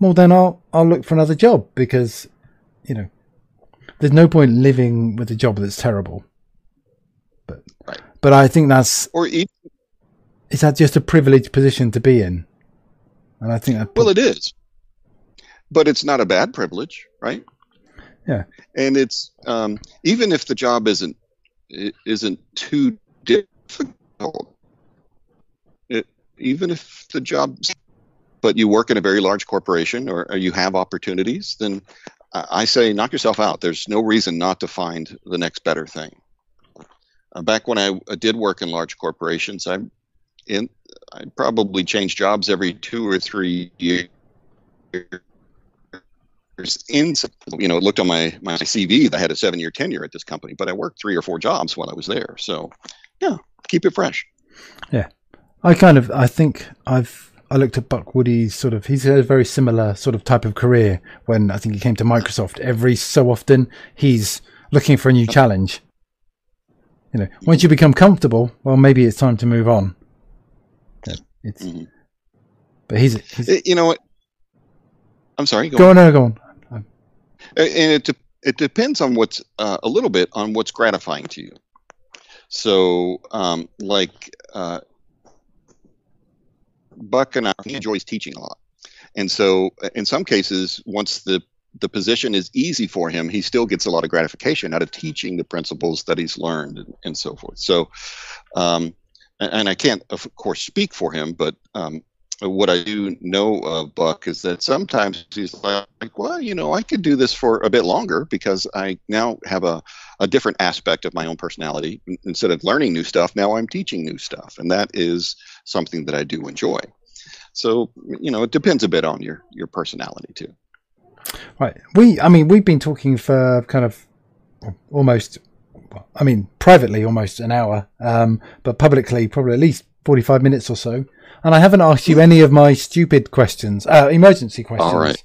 Speaker 1: well, then I'll I'll look for another job because, you know, there's no point living with a job that's terrible. But
Speaker 3: Right.
Speaker 1: but I think that's
Speaker 3: Or even,
Speaker 1: is that just a privileged position to be in? And I think that
Speaker 3: well, it is, but it's not a bad privilege, right?
Speaker 1: Yeah.
Speaker 3: And it's um, even if the job isn't i- isn't too difficult, it, even if the job, but you work in a very large corporation or, or you have opportunities, then I, say knock yourself out. There's no reason not to find the next better thing. Uh, back when I did work in large corporations, I in I probably changed jobs every two or three years. There's in you know, looked on my my CV that I had a seven year tenure at this company, but I worked three or four jobs while I was there. So, yeah, keep it fresh.
Speaker 1: Yeah i kind of I think I've I looked at Buck Woody's sort of he's had a very similar sort of type of career when I think he came to Microsoft. Every so often he's looking for a new challenge. You know, once you become comfortable, well, maybe it's time to move on. Yeah, It's,
Speaker 3: Mhm.
Speaker 1: but he's, he's
Speaker 3: Eh, You know what? I'm sorry. Go,
Speaker 1: go
Speaker 3: on.
Speaker 1: on, no, go on.
Speaker 3: And it de- it depends on what's uh, a little bit on what's gratifying to you. So, um, like uh, Buck and I, he enjoys teaching a lot, and so uh, in some cases, once the the position is easy for him, he still gets a lot of gratification out of teaching the principles that he's learned and, and so forth. So, um, and, and I can't, of course, speak for him, but um, what I do know of Buck is that sometimes he's like, well, you know, I could do this for a bit longer because I now have a, a different aspect of my own personality. Instead of learning new stuff, now I'm teaching new stuff. And that is something that I do enjoy. So, you know, it depends a bit on your, your personality too.
Speaker 1: Right. We, I mean, we've been talking for kind of almost, I mean, privately almost an hour, um, but publicly probably at least 45 minutes or so and I haven't asked you any of my stupid questions, uh, emergency questions.
Speaker 3: All right,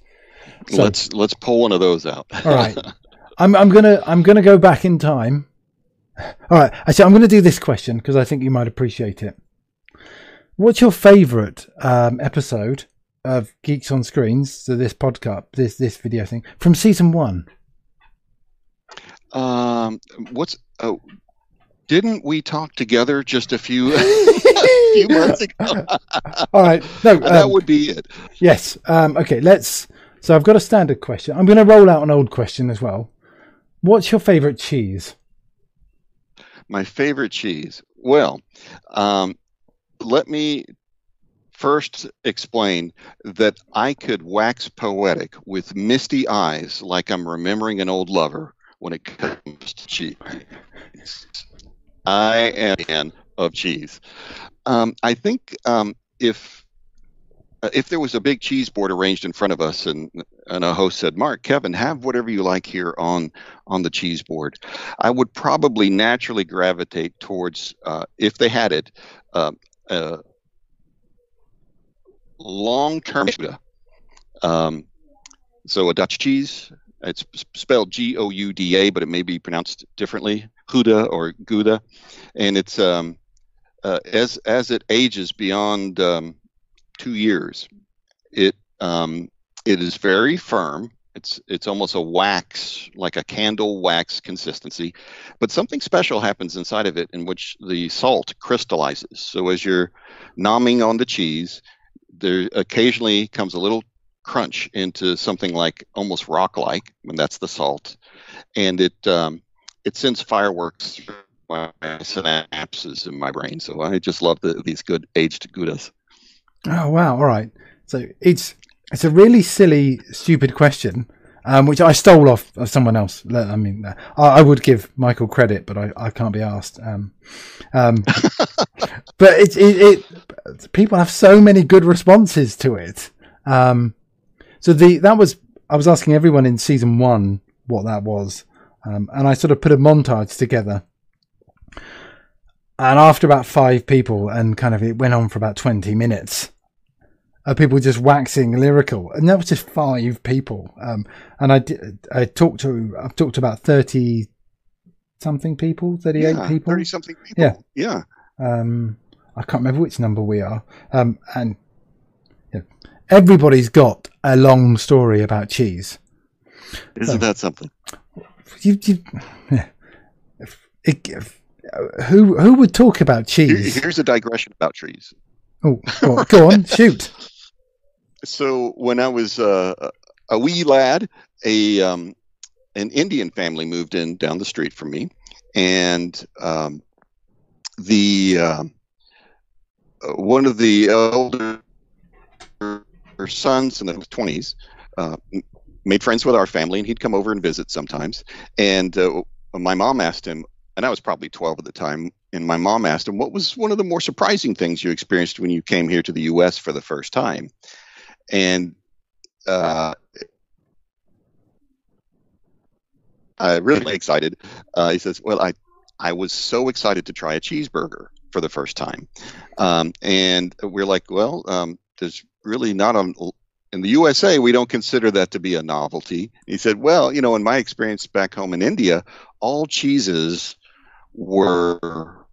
Speaker 3: so, let's let's pull one of those out.
Speaker 1: all right, I'm I'm gonna I'm gonna go back in time. All right, actually, I'm gonna do this question because I think you might appreciate it. What's your favourite um, episode of Geeks on Screens? So this podcast, this this video thing from season one.
Speaker 3: Um, what's oh, didn't we talk together just a few a few months ago?
Speaker 1: All right, no, um,
Speaker 3: that would be it.
Speaker 1: Yes. Um, okay, let's. So I've got a standard question. I'm going to roll out an old question as well. What's your favorite cheese?
Speaker 3: My favorite cheese. Well, um, let me first explain that I could wax poetic with misty eyes like I'm remembering an old lover when it comes to cheese. I am a fan of cheese. Um, I think um, if uh, if there was a big cheese board arranged in front of us and and a host said, "Mark, Kevin, have whatever you like here on on the cheese board," I would probably naturally gravitate towards, uh, if they had it, uh, long-term um, so a Dutch cheese. It's spelled G O U D A, but it may be pronounced differently. Gouda or Gouda, and it's um, uh, as as it ages beyond um, two years, it um, it is very firm. It's it's almost a wax, like a candle wax consistency, but something special happens inside of it in which the salt crystallizes. So as you're nomming on the cheese, there occasionally comes a little crunch into something like almost rock-like, and that's the salt, and it um, it sends fireworks through my synapses in my brain. So I just love the, these good aged Goudas.
Speaker 1: Oh wow! All right. So it's it's a really silly, stupid question, um, which I stole off of someone else. I mean, I, I would give Michael credit, but I, I can't be asked. Um, um, but it, it, it people have so many good responses to it. Um, so the that was I was asking everyone in season one what that was, um, and I sort of put a montage together. And after about five people, and kind of it went on for about 20 minutes, of people just waxing lyrical. And that was just five people. Um, and I, did, I talked to, I've talked to about 30 something people, 38 yeah, people.
Speaker 3: 30 something people. Yeah. Yeah.
Speaker 1: Um, I can't remember which number we are. Um, and yeah, everybody's got a long story about cheese.
Speaker 3: Isn't so, that something?
Speaker 1: You, you. It, who who would talk about cheese?
Speaker 3: here's a digression about trees.
Speaker 1: Oh, go on, go on shoot.
Speaker 3: So when I was uh, a wee lad, a um, an Indian family moved in down the street from me, and um, the uh, one of the elder sons in the twenties uh, made friends with our family, and he'd come over and visit sometimes. And uh, my mom asked him, and I was probably 12 at the time, and my mom asked him, "What was one of the more surprising things you experienced when you came here to the U.S. for the first time?" And uh, I really excited. Uh, he says, "Well, I I was so excited to try a cheeseburger for the first time," um, and we're like, "Well, um, there's really not a in the USA, we don't consider that to be a novelty. He said, Well, you know, in my experience back home in India, all cheeses were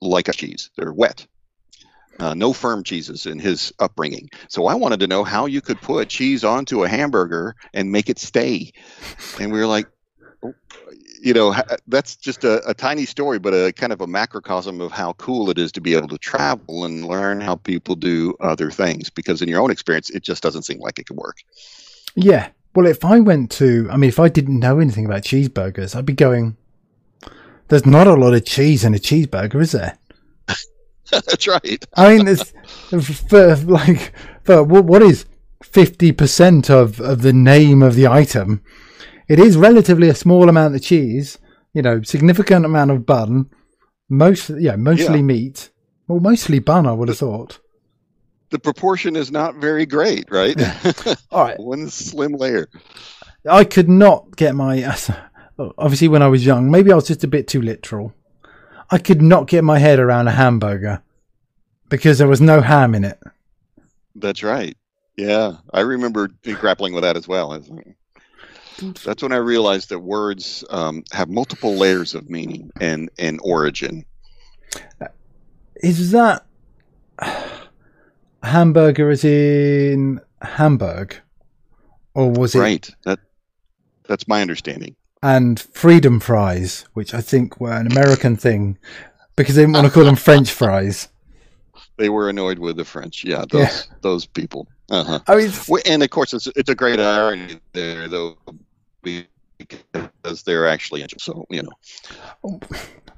Speaker 3: like a cheese, they're wet. Uh, no firm cheeses in his upbringing. So I wanted to know how you could put cheese onto a hamburger and make it stay. And we were like, you know that's just a, a, tiny story but a kind of a macrocosm of how cool it is to be able to travel and learn how people do other things because in your own experience it just doesn't seem like it could work
Speaker 1: yeah well if i went to i mean if i didn't know anything about cheeseburgers i'd be going there's not a lot of cheese in a cheeseburger is there
Speaker 3: That's right.
Speaker 1: I mean, it's for like for what what is fifty percent of of the name of the item. It is relatively a small amount of cheese. You know, significant amount of bun. Most yeah, mostly
Speaker 3: Yeah.
Speaker 1: meat. Well, mostly bun. I would have thought.
Speaker 3: The proportion is not very great, right?
Speaker 1: All right,
Speaker 3: One slim layer.
Speaker 1: I could not get my. Obviously, when I was young, maybe I was just a bit too literal. I could not get my head around a hamburger because there was no ham in it.
Speaker 3: That's right. Yeah, I remember grappling with that as well. Like- That's when I realized that words um, have multiple layers of meaning and, and origin.
Speaker 1: Is that hamburger is in Hamburg, or was it
Speaker 3: Right. That that's my understanding.
Speaker 1: and freedom fries, which I think were an American thing because they didn't want to call them French fries.
Speaker 3: They were annoyed with the French. Yeah, those
Speaker 1: Yeah.
Speaker 3: those people. Uh-huh.
Speaker 1: I mean,
Speaker 3: And of course, it's it's a great irony there, though, because they're actually so you know.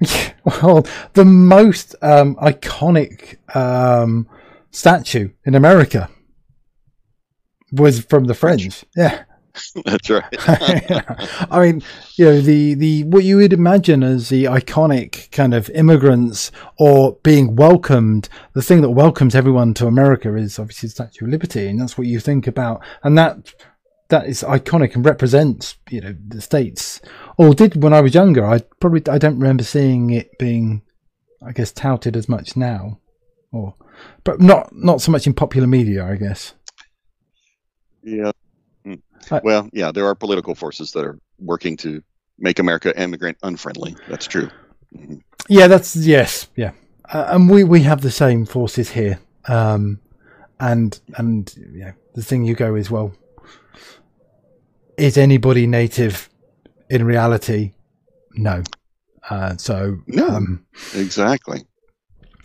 Speaker 1: well, the most um, iconic um, statue in America was from the French. Yeah.
Speaker 3: That's right.
Speaker 1: I mean, you know, the, the what you would imagine as the iconic kind of immigrants or being welcomed, the thing that welcomes everyone to America is obviously the Statue of Liberty, and that's what you think about, and that that is iconic and represents you know the states. Or did when I was younger, I probably I don't remember seeing it being, I guess, touted as much now, or but not not so much in popular media, I guess.
Speaker 3: Yeah.
Speaker 1: I-
Speaker 3: Well, yeah, there are political forces that are working to make America immigrant unfriendly. That's true. Mhm.
Speaker 1: Yeah, that's yes, yeah, uh, and we we have the same forces here. Um, and and yeah, the thing you go is well, is anybody native in reality? No. Uh, so
Speaker 3: No.
Speaker 1: um,
Speaker 3: Exactly.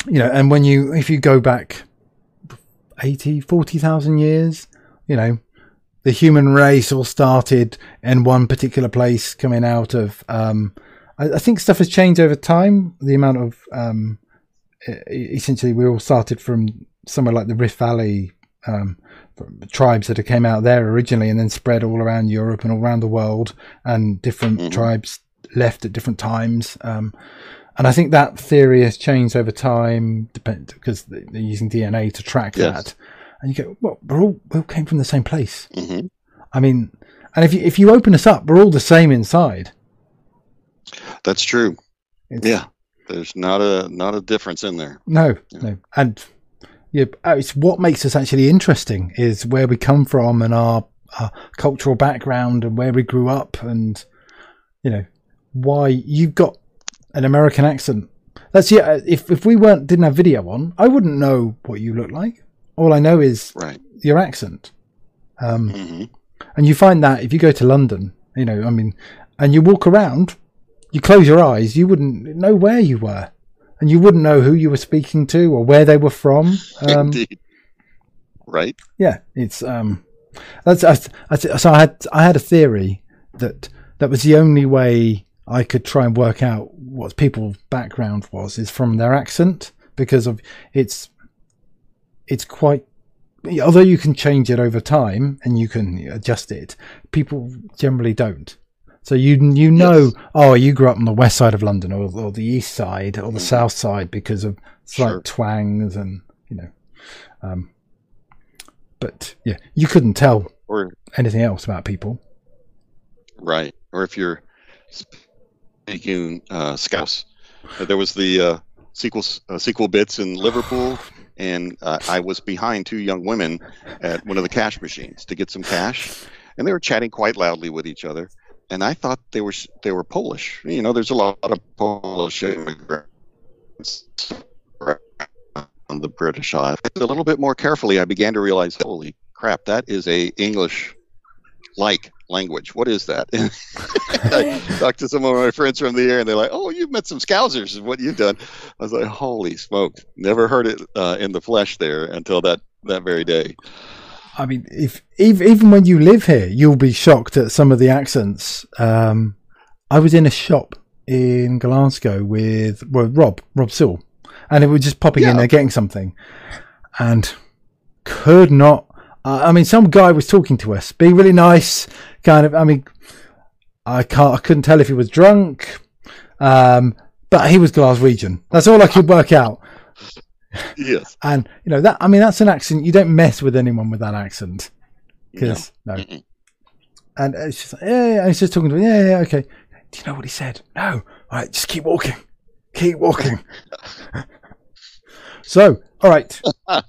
Speaker 1: you know, and when you if you go back 80, 40,000 years, you know, the human race all started in one particular place coming out of um I, I think stuff has changed over time. The amount of um essentially we all started from somewhere like the Rift Valley um tribes that came out there originally and then spread all around Europe and all around the world and different
Speaker 3: Mhm.
Speaker 1: tribes left at different times. Um and I think that theory has changed over time, depend because they- they're using DNA to track
Speaker 3: Yes.
Speaker 1: that. And you go, well, we're all we all came from the same place.
Speaker 3: hmm
Speaker 1: I mean, and if you if you open us up, we're all the same inside.
Speaker 3: That's true.
Speaker 1: It's,
Speaker 3: Yeah. There's not a not a difference in there.
Speaker 1: No,
Speaker 3: Yeah.
Speaker 1: no, and yeah, uh, it's what makes us actually interesting is where we come from and our, our cultural background and where we grew up and you know why you've got an American accent. That's yeah. If if we weren't didn't have video on, I wouldn't know what you look like. All I know is
Speaker 3: Right.
Speaker 1: your accent. Um,
Speaker 3: hmm
Speaker 1: And you find that if you go to London, you know, I mean, and you walk around, you close your eyes, you wouldn't know where you were, and you wouldn't know who you were speaking to or where they were from. Um,
Speaker 3: Indeed. Right.
Speaker 1: yeah, it's um, that's, that's, that's so I had I had a theory that that was the only way I could try and work out what people's background was is from their accent because of it's it's quite although you can change it over time and you can adjust it people generally don't so you you know
Speaker 3: Yes.
Speaker 1: oh you grew up on the west side of london or, or the east side or the
Speaker 3: Mhm.
Speaker 1: south side because of slight
Speaker 3: Sure.
Speaker 1: twangs and you know um but yeah you couldn't tell
Speaker 3: Or
Speaker 1: anything else about people
Speaker 3: right. Or if you're speaking uh, Scouse, there was the uh, sequel uh, SQLBits in Liverpool, and uh, I was behind two young women at one of the cash machines to get some cash, and they were chatting quite loudly with each other. And I thought they were they were Polish. You know, there's a lot of Polish immigrants on the British Isle. A little bit more carefully, I began to realize, holy crap, that is a English like language. What is that? I talked to some of my friends from the air, and they're like, "Oh, you've met some Scousers, is what you've done." I was like, "Holy smoke! Never heard it uh, in the flesh there until that that very day."
Speaker 1: I mean, if even even when you live here, you'll be shocked at some of the accents. Um, I was in a shop in Glasgow with well, Rob Rob Sewell, and it was just popping in there getting something, and could not. Uh, I mean, some guy was talking to us, being really nice, kind of. I mean, I can't. I couldn't tell if he was drunk, um, but he was Glaswegian. That's all I could work out.
Speaker 3: Yes.
Speaker 1: And you know that. I mean, that's an accent. You don't mess with anyone with that accent. Because no.
Speaker 3: Mm-mm.
Speaker 1: And it's just like, yeah, yeah, he's just talking to me. Yeah, yeah, okay. Do you know what he said? No. All right, just keep walking. Keep walking. so, all right.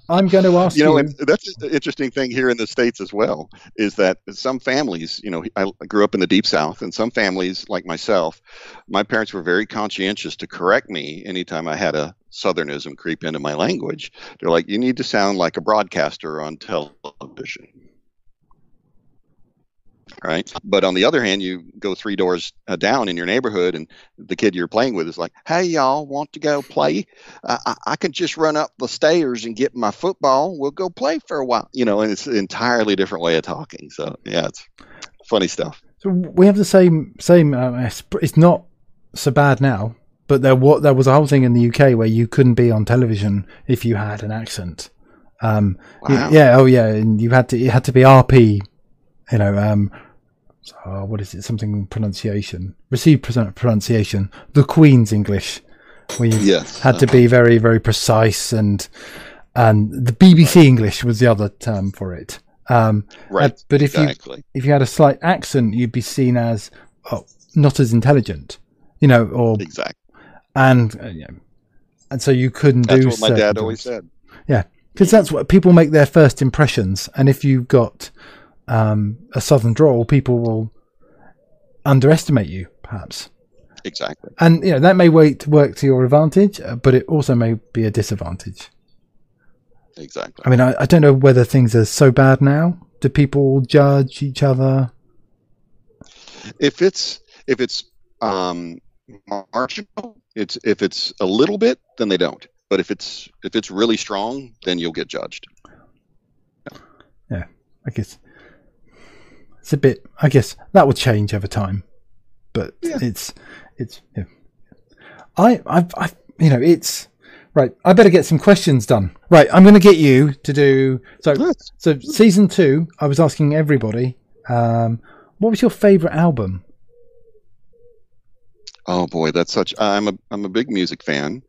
Speaker 1: I'm going to ask
Speaker 3: you
Speaker 1: you.
Speaker 3: know, and that's the interesting thing here in the states as well is that some families, you know, I grew up in the deep south, and some families, like myself, my parents were very conscientious to correct me anytime I had a southernism creep into my language. They're like, "You need to sound like a broadcaster on television." Right, but on the other hand, you go three doors uh, down in your neighborhood, and the kid you're playing with is like, "Hey, y'all, want to go play? I, I, I can just run up the stairs and get my football. We'll go play for a while, you know." And it's an entirely different way of talking. So yeah, it's funny stuff.
Speaker 1: So we have the same same. Uh, it's, it's not so bad now, but there what there was a whole thing in the UK where you couldn't be on television if you had an accent. Um,
Speaker 3: Wow.
Speaker 1: yeah, oh yeah, and you had to it had to be RP. You know, um, uh, what is it? Something pronunciation, received pronunciation, the Queen's English, where you
Speaker 3: Yes,
Speaker 1: had to be very very precise and and the BBC English was the other term for it. Um,
Speaker 3: right.
Speaker 1: uh, but if you if you had a slight accent, you'd be seen as oh, not as intelligent, you know, or
Speaker 3: exactly.
Speaker 1: and uh, you know, and so you couldn't
Speaker 3: That's
Speaker 1: do.
Speaker 3: That's what my dad always
Speaker 1: things.
Speaker 3: said.
Speaker 1: Yeah, because that's what people make their first impressions, and if you've got um, a southern drawl, people will underestimate you, perhaps,
Speaker 3: Exactly.
Speaker 1: and you know that may wait work to your advantage, uh, but it also may be a disadvantage.
Speaker 3: Exactly.
Speaker 1: I mean, I, I don't know whether things are so bad now. Do people judge each other?
Speaker 3: If it's if it's um, marginal, it's if it's a little bit, then they don't. But if it's if it's really strong, then you'll get judged. Yeah.
Speaker 1: I guess it's a bit. I guess that will change over time, but
Speaker 3: Yeah.
Speaker 1: it's it's. Yeah. I I I you know it's right. I better get some questions done. Right, I'm going to get you to do so. So season two, I was asking everybody, um, what was your favorite album?
Speaker 3: Oh boy, that's such. I'm a I'm a big music fan,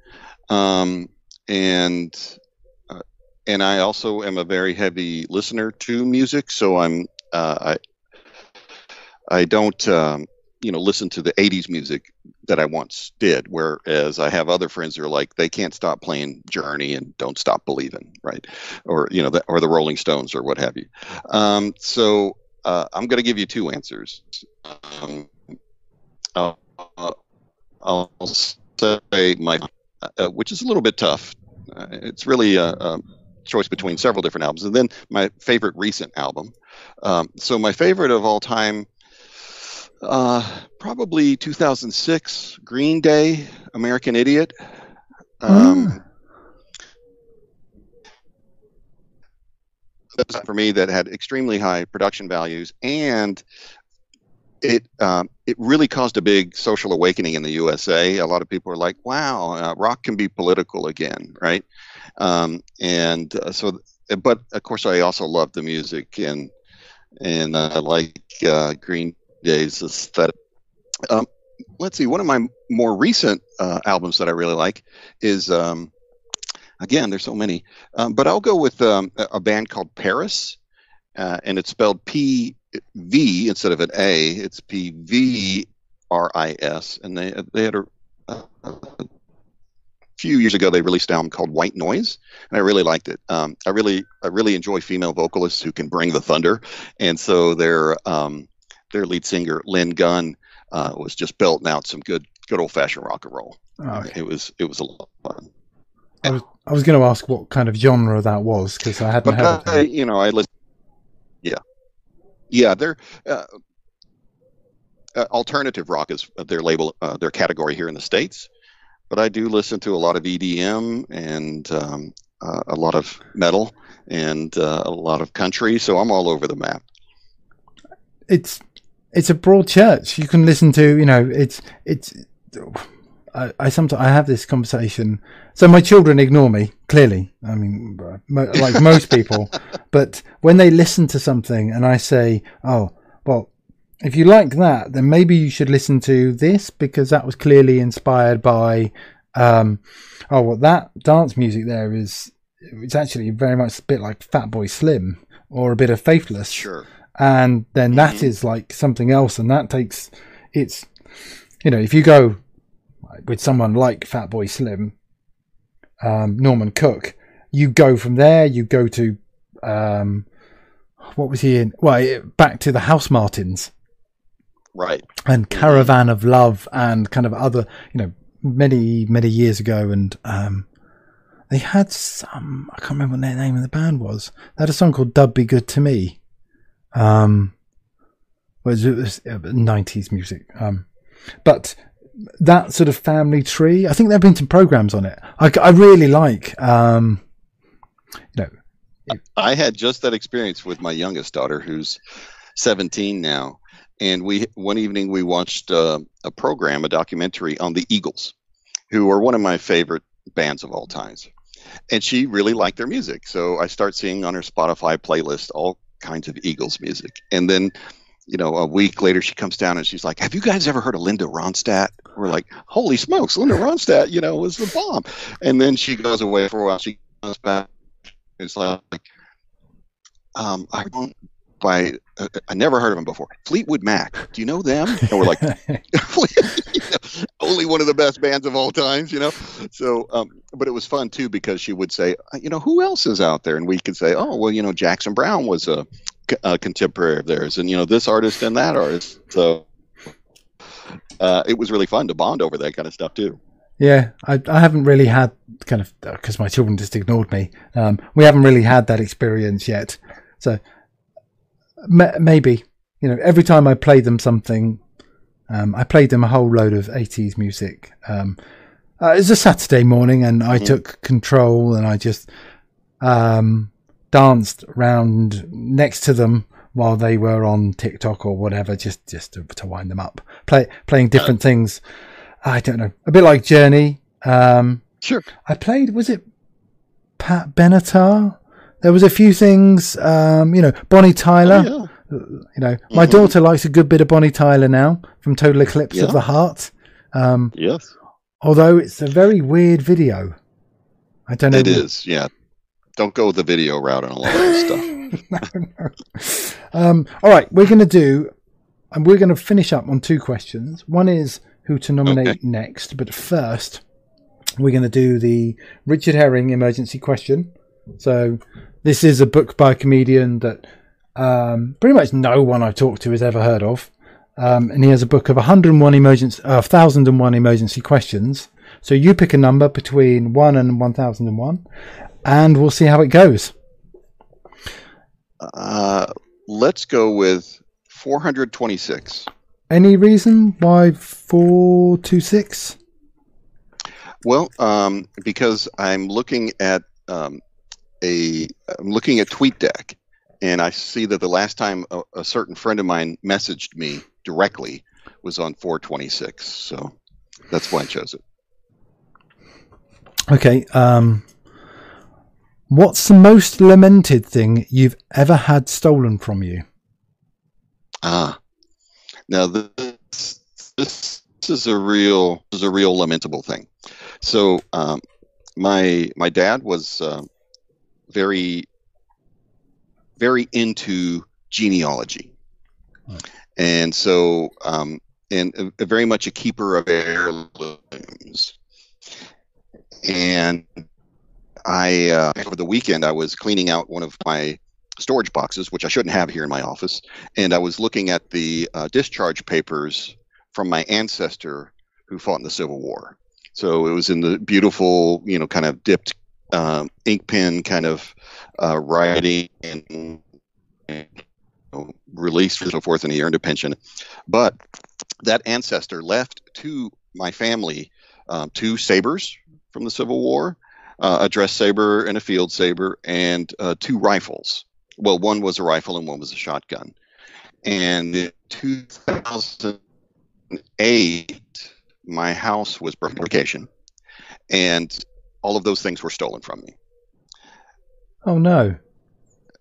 Speaker 3: um, and uh, and I also am a very heavy listener to music. So I'm uh, I I don't um, you know listen to the '80s music that I once did. Whereas I have other friends who are like they can't stop playing Journey and Don't Stop Believing, right? Or you know, the, or the Rolling Stones or what have you. Um, so uh, I'm going to give you two answers. Um, uh, I'll say my, uh, which is a little bit tough. Uh, it's really a, a choice between several different albums, and then my favorite recent album. Um, so my favorite of all time, uh, probably 2006, Green Day, American Idiot. Um, was for me that had extremely high production values and it um, it really caused a big social awakening in the USA. A lot of people are like, "Wow, uh, rock can be political again," right? Um, and uh, so, but of course, I also love the music and and I like uh, Day's aesthetic. Um, let's see, one of my more recent uh, albums that I really like is. Um, Again, there's so many, um, but I'll go with um, a band called Paris, uh, and it's spelled P V instead of an A. It's P V R I S, and they they had a, a, a few years ago they released an album called White Noise, and I really liked it. Um, I really I really enjoy female vocalists who can bring the thunder, and so their um, their lead singer Lynn Gunn uh, was just belting out some good good old fashioned rock and roll.
Speaker 1: Oh, okay.
Speaker 3: It was it was a lot of fun.
Speaker 1: I was I was going to ask what kind of genre that was because I hadn't
Speaker 3: but
Speaker 1: heard it.
Speaker 3: you know, I listen. Yeah, yeah, they're uh, uh, alternative rock is their label, uh, their category here in the states. But I do listen to a lot of EDM and um, uh, a lot of metal and uh, a lot of country, so I'm all over the map.
Speaker 1: It's it's a broad church. You can listen to you know it's it's. I, I sometimes I have this conversation. So my children ignore me clearly. I mean, like most people. but when they listen to something and I say, "Oh, well, if you like that, then maybe you should listen to this because that was clearly inspired by." Um, oh, well, that dance music there is it's actually very much a bit like Fatboy Slim or a bit of Faithless.
Speaker 3: Sure.
Speaker 1: And then that
Speaker 3: Mhm.
Speaker 1: is like something else, and that takes it's you know if you go with someone like Fatboy Slim, um, Norman Cook, you go from there. You go to um, what was he in? Well, back to the Housemartins
Speaker 3: Right.
Speaker 1: and Caravan of Love and kind of other, you know, many many years ago, and um, they had some. I can't remember what their name of the band was. They had a song called "Dub Be Good to Me." Um, was it was nineties music. Um, but that sort of family tree. I think there have been some programs on it. I, I really like. Um, you know,
Speaker 3: I had just that experience with my youngest daughter, who's 17 now, and we one evening we watched uh, a program, a documentary on the Eagles, who are one of my favorite bands of all times, and she really liked their music. So I start seeing on her Spotify playlist all kinds of Eagles music, and then. You know, a week later, she comes down and she's like, "Have you guys ever heard of Linda Ronstadt?" We're like, "Holy smokes, Linda Ronstadt! You know, was the bomb." And then she goes away for a while. She comes back. It's like, um, I don't by uh, I never heard of them before. Fleetwood Mac. Do you know them? And we're like, you know, only one of the best bands of all times, you know. So, um, but it was fun too because she would say, uh, you know, who else is out there, and we could say, oh, well, you know, Jackson Browne was a, a contemporary of theirs, and you know, this artist and that artist. So. Uh, it was really fun to bond over that kind of stuff too.
Speaker 1: Yeah, I, I haven't really had kind of because my children just ignored me. Um, we haven't really had that experience yet, so maybe you know every time I played them something, um, I played them a whole load of '80s music. Um, uh, it was a Saturday morning, and I
Speaker 3: Mhm.
Speaker 1: took control, and I just um, danced around next to them while they were on TikTok or whatever, just just to, to wind them up. Play playing different things. I don't know, a bit like Journey. Um,
Speaker 3: Sure.
Speaker 1: I played. Was it Pat Benatar? There was a few things. Um, you know, Bonnie Tyler.
Speaker 3: Oh, yeah.
Speaker 1: You know, my
Speaker 3: Mhm.
Speaker 1: daughter likes a good bit of Bonnie Tyler now from Total Eclipse
Speaker 3: Yeah.
Speaker 1: of the Heart. Um,
Speaker 3: Yes.
Speaker 1: although it's a very weird video. I don't know.
Speaker 3: It is. Yeah. Don't go the video route on a lot of this stuff.
Speaker 1: no, no. Um, all right, we're going to do, and we're going to finish up on two questions. One is who to nominate
Speaker 3: Okay.
Speaker 1: next, but first, we're going to do the Richard Herring emergency question. So, this is a book by a comedian that um, pretty much no one I've talked to has ever heard of. Um, and he has a book of 101 emergency, uh, 1001 emergency questions. So you pick a number between 1 and 1001, and we'll see how it goes.
Speaker 3: Uh, let's go with 426.
Speaker 1: Any reason why four two six?
Speaker 3: Well, um, because I'm looking at um, a I'm looking at TweetDeck, and I see that the last time a, a certain friend of mine messaged me directly was on 426. So that's why I chose it.
Speaker 1: Okay. Um, what's the most lamented thing you've ever had stolen from you?
Speaker 3: Ah, now this this is a real this is a real lamentable thing. So um, my my dad was uh, very very into genealogy,
Speaker 1: Right.
Speaker 3: and so um, and very much a keeper of heirlooms. And I uh, over the weekend I was cleaning out one of my storage boxes, which I shouldn't have here in my office and I was looking at the uh, discharge papers from my ancestor who fought in the Civil War. So it was in the beautiful, you know, kind of dipped um, ink pen kind of uh, writing and, and you know, released and so forth, and he earned a pension. But that ancestor left to my family um, two sabers from the Civil War, uh, a dress saber and a field saber, and uh, two rifles well, one was a rifle and one was a shotgun. And in 2008, my house was broken vacation, and all of those things were stolen from me.
Speaker 1: Oh no!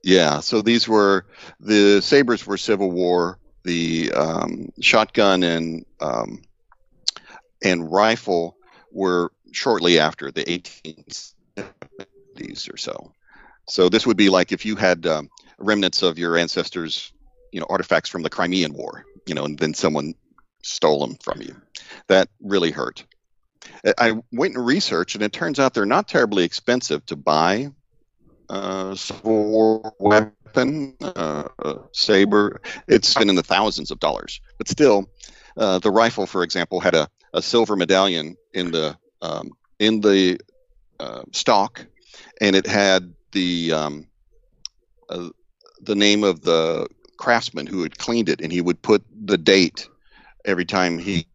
Speaker 3: Yeah, so these were the sabers were Civil War. The um, shotgun and um, and rifle were shortly after the 1870s or so. So this would be like if you had um, remnants of your ancestors, you know, artifacts from the Crimean War, you know, and then someone stole them from you. That really hurt. I went and researched, and it turns out they're not terribly expensive to buy. Uh, Civil War weapon, uh, saber, it's been in the thousands of dollars. But still, uh, the rifle, for example, had a, a silver medallion in the um, in the uh, stock, and it had the um, uh, the name of the craftsman who had cleaned it, and he would put the date every time he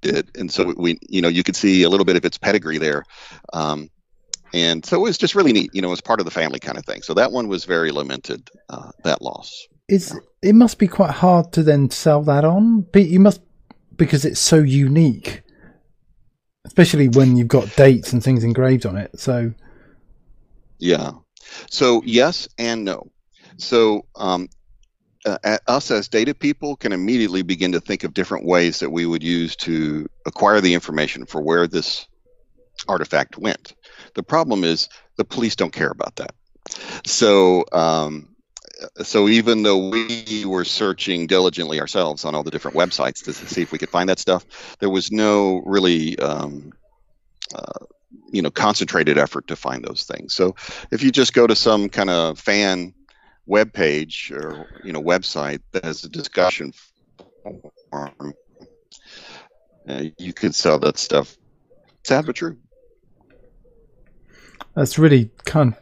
Speaker 3: did, and so we, you know, you could see a little bit of its pedigree there, um, and so it was just really neat. You know, it was part of the family kind of thing. So that one was very lamented. Uh, that loss.
Speaker 1: Is it must be quite hard to then sell that on, but you must because it's so unique, especially when you've got dates and things engraved on it. So,
Speaker 3: yeah. So yes and no. So um, uh, us as data people can immediately begin to think of different ways that we would use to acquire the information for where this artifact went. The problem is the police don't care about that. So, um, so even though we were searching diligently ourselves on all the different websites to see if we could find that stuff, there was no really, um, uh, you know, concentrated effort to find those things. So, if you just go to some kind of fan web page or you know website that has a discussion forum, uh, you could sell that stuff. Sad but true.
Speaker 1: That's really kind.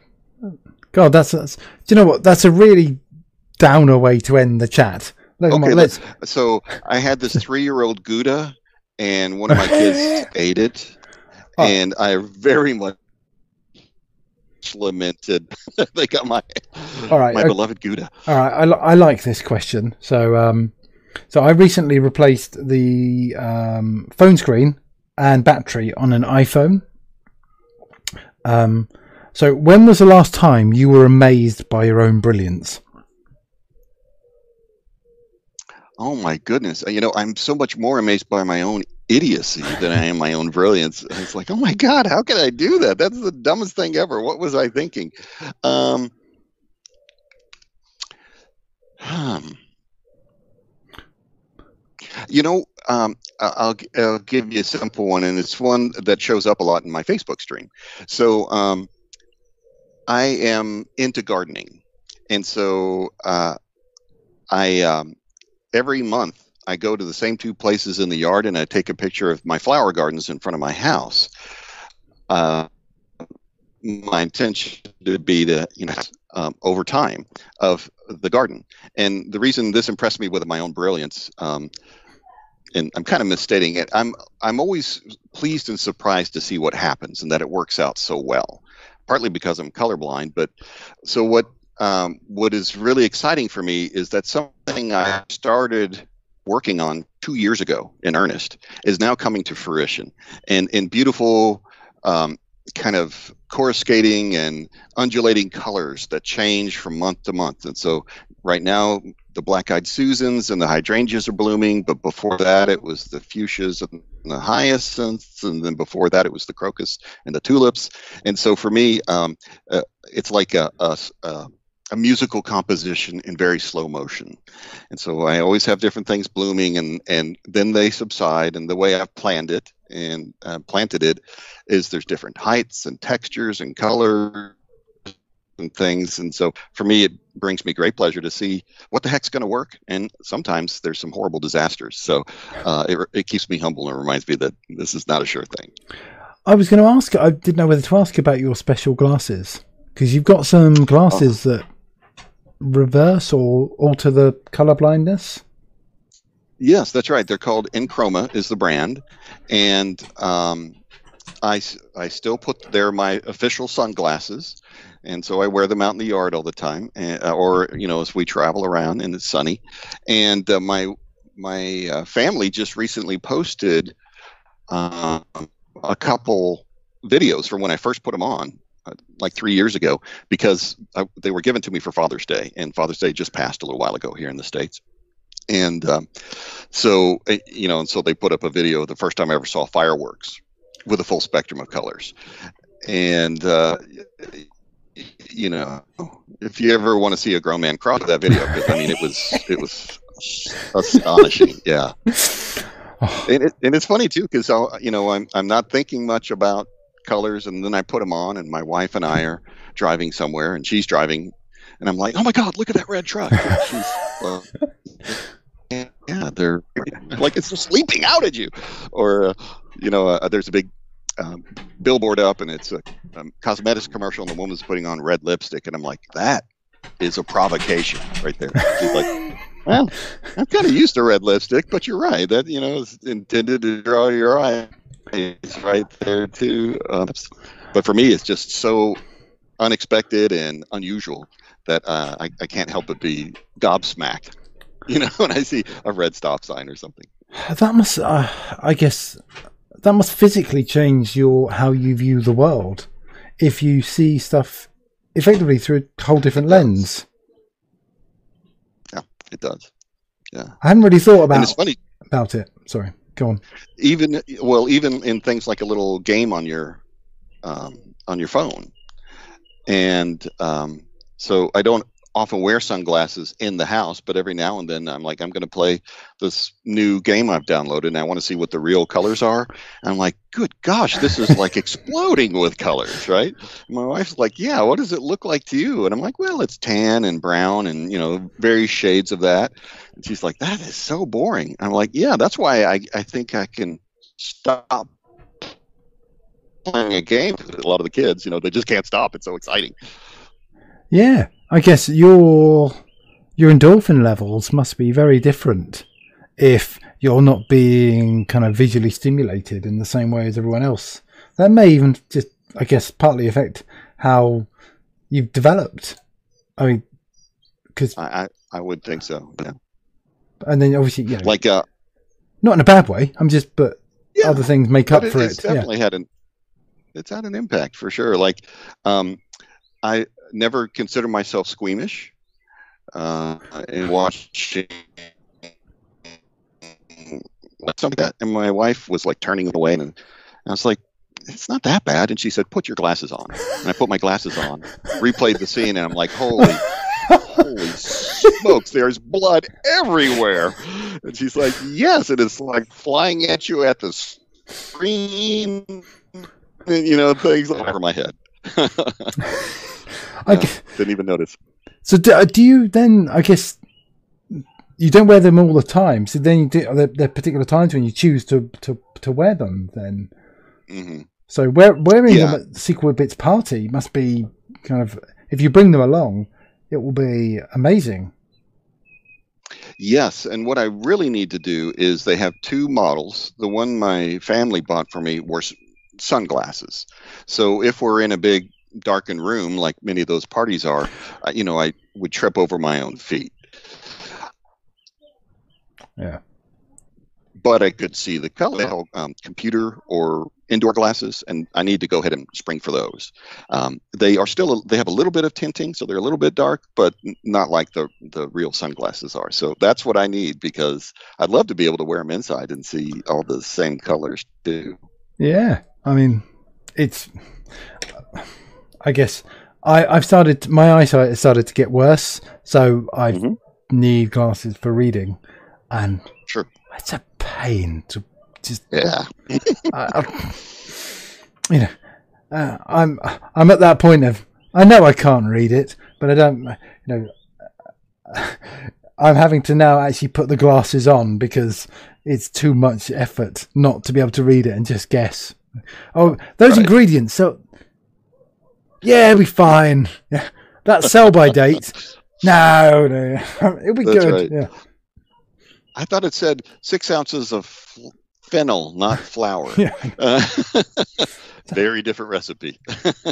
Speaker 1: God, that's, that's. Do you know what? That's a really downer way to end the chat.
Speaker 3: Look, okay, let's. So I had this three-year-old Gouda, and one of my kids ate it, oh. and I very much lamented. they got my all right, my okay. beloved Gouda.
Speaker 1: All right, I, I like this question. So, um, so I recently replaced the um, phone screen and battery on an iPhone. Um, so when was the last time you were amazed by your own brilliance?
Speaker 3: Oh my goodness! You know, I'm so much more amazed by my own idiocy than I am my own brilliance. It's like, oh my god, how could I do that? That's the dumbest thing ever. What was I thinking? Um, hmm. You know, um, I'll, I'll, give you a simple one, and it's one that shows up a lot in my Facebook stream. So, um, I am into gardening, and so uh, I um, every month I go to the same two places in the yard and I take a picture of my flower gardens in front of my house. Uh, my intention would be to, you know, um, over time of the garden. And the reason this impressed me with my own brilliance, um, and I'm kind of misstating it. I'm I'm always pleased and surprised to see what happens and that it works out so well. Partly because I'm colorblind, but so what um, what is really exciting for me is that something I started working on two years ago in earnest is now coming to fruition. And in beautiful um, kind of coruscating and undulating colors that change from month to month. And so right now the black-eyed susans and the hydrangeas are blooming but before that it was the fuchsias and the hyacinths and then before that it was the crocus and the tulips. And so for me um, uh, it's like a, a, a a musical composition in very slow motion. And so I always have different things blooming and, and then they subside. And the way I've planned it and uh, planted it is there's different heights and textures and colors and things. And so for me, it brings me great pleasure to see what the heck's going to work. And sometimes there's some horrible disasters. So uh, it, it keeps me humble and reminds me that this is not a sure thing.
Speaker 1: I was going to ask, I didn't know whether to ask about your special glasses because you've got some glasses oh. that reverse or alter the color blindness?
Speaker 3: Yes, that's right. They're called EnChroma is the brand, and um, I I still put they're my official sunglasses, and so I wear them out in the yard all the time, uh, or you know as we travel around and it's sunny, and uh, my my uh, family just recently posted uh, a couple videos from when I first put them on, like three years ago, because I, they were given to me for Father's Day, and Father's Day just passed a little while ago here in the states. And um, so, uh, you know, and so they put up a video the first time I ever saw fireworks with a full spectrum of colors. And, uh, you know, if you ever want to see a grown man cry that video, because I mean, it was, it was astonishing. Yeah. And, it, and it's funny too, because you know, I'm, I'm not thinking much about colors and then I put them on and my wife and I are driving somewhere and she's driving and I'm like, oh my God, look at that red truck. Well, yeah, they're like it's just leaping out at you, or uh, you know, uh, there's a big um, billboard up and it's a um, cosmetics commercial and the woman's putting on red lipstick and I'm like, that is a provocation right there. She's like, well, I'm kind of used to red lipstick, but you're right. That you know is intended to draw your eye. It's right there too. Uh, but for me, it's just so unexpected and unusual that uh, I, I can't help but be gobsmacked you know, when I see a red stop sign or something.
Speaker 1: That must, uh, I guess, that must physically change your how you view the world. If you see stuff effectively through a whole different lens.
Speaker 3: Yeah, it does. Yeah,
Speaker 1: I hadn't really thought about. And it's funny about it. Sorry, go on.
Speaker 3: Even well, even in things like a little game on your um, on your phone, and um, so I don't often wear sunglasses in the house, but every now and then I'm like, I'm going to play this new game I've downloaded and I want to see what the real colors are. And I'm like, good gosh, this is like exploding with colors, right? And my wife's like, yeah, what does it look like to you? And I'm like, well, it's tan and brown and, you know, various shades of that. And she's like, that is so boring. I'm like, yeah, that's why I, I think I can stop playing a game. A lot of the kids, you know, they just can't stop. It's so exciting.
Speaker 1: Yeah, I guess your your endorphin levels must be very different if you're not being kind of visually stimulated in the same way as everyone else. That may even just, I guess, partly affect how you've developed. I mean, because
Speaker 3: I, I, I would think so. Yeah.
Speaker 1: And then obviously, yeah,
Speaker 3: like uh,
Speaker 1: not in a bad way. I'm just, but yeah, other things make up
Speaker 3: it,
Speaker 1: for
Speaker 3: it's
Speaker 1: it.
Speaker 3: Definitely
Speaker 1: yeah.
Speaker 3: had an it's had an impact for sure. Like, um, I never consider myself squeamish uh, in watching something like that. And my wife was like turning away, and I was like, "It's not that bad." And she said, "Put your glasses on." And I put my glasses on, replayed the scene, and I'm like, "Holy, holy smokes! There's blood everywhere!" And she's like, "Yes, it is like flying at you at the screen." You know, things over my head. I yeah, didn't even notice.
Speaker 1: So do, uh, do, you then? I guess you don't wear them all the time. So then you do. Are there, there particular times when you choose to to to wear them? Then. Mm-hmm. So wear, wearing yeah. them at the SQLBits party must be kind of if you bring them along, it will be amazing.
Speaker 3: Yes, and what I really need to do is they have two models. The one my family bought for me were sunglasses. So if we're in a big darkened room, like many of those parties are, you know, I would trip over my own feet.
Speaker 1: Yeah.
Speaker 3: But I could see the color, um, computer or indoor glasses, and I need to go ahead and spring for those. Um, they are still, they have a little bit of tinting, so they're a little bit dark, but not like the, the real sunglasses are. So that's what I need because I'd love to be able to wear them inside and see all the same colors too.
Speaker 1: Yeah. I mean, it's I guess I, I've started my eyesight has started to get worse, so I mm-hmm. need glasses for reading, and
Speaker 3: sure.
Speaker 1: it's a pain to just
Speaker 3: yeah.
Speaker 1: I, I, you know, uh, I'm I'm at that point of I know I can't read it, but I don't. You know, I'm having to now actually put the glasses on because it's too much effort not to be able to read it and just guess. Oh, those right. ingredients. So yeah, it'll be fine. Yeah, that sell by date. No, no, it'll be That's good. Right. Yeah.
Speaker 3: I thought it said six ounces of fennel, not flour. yeah. Uh, very different recipe.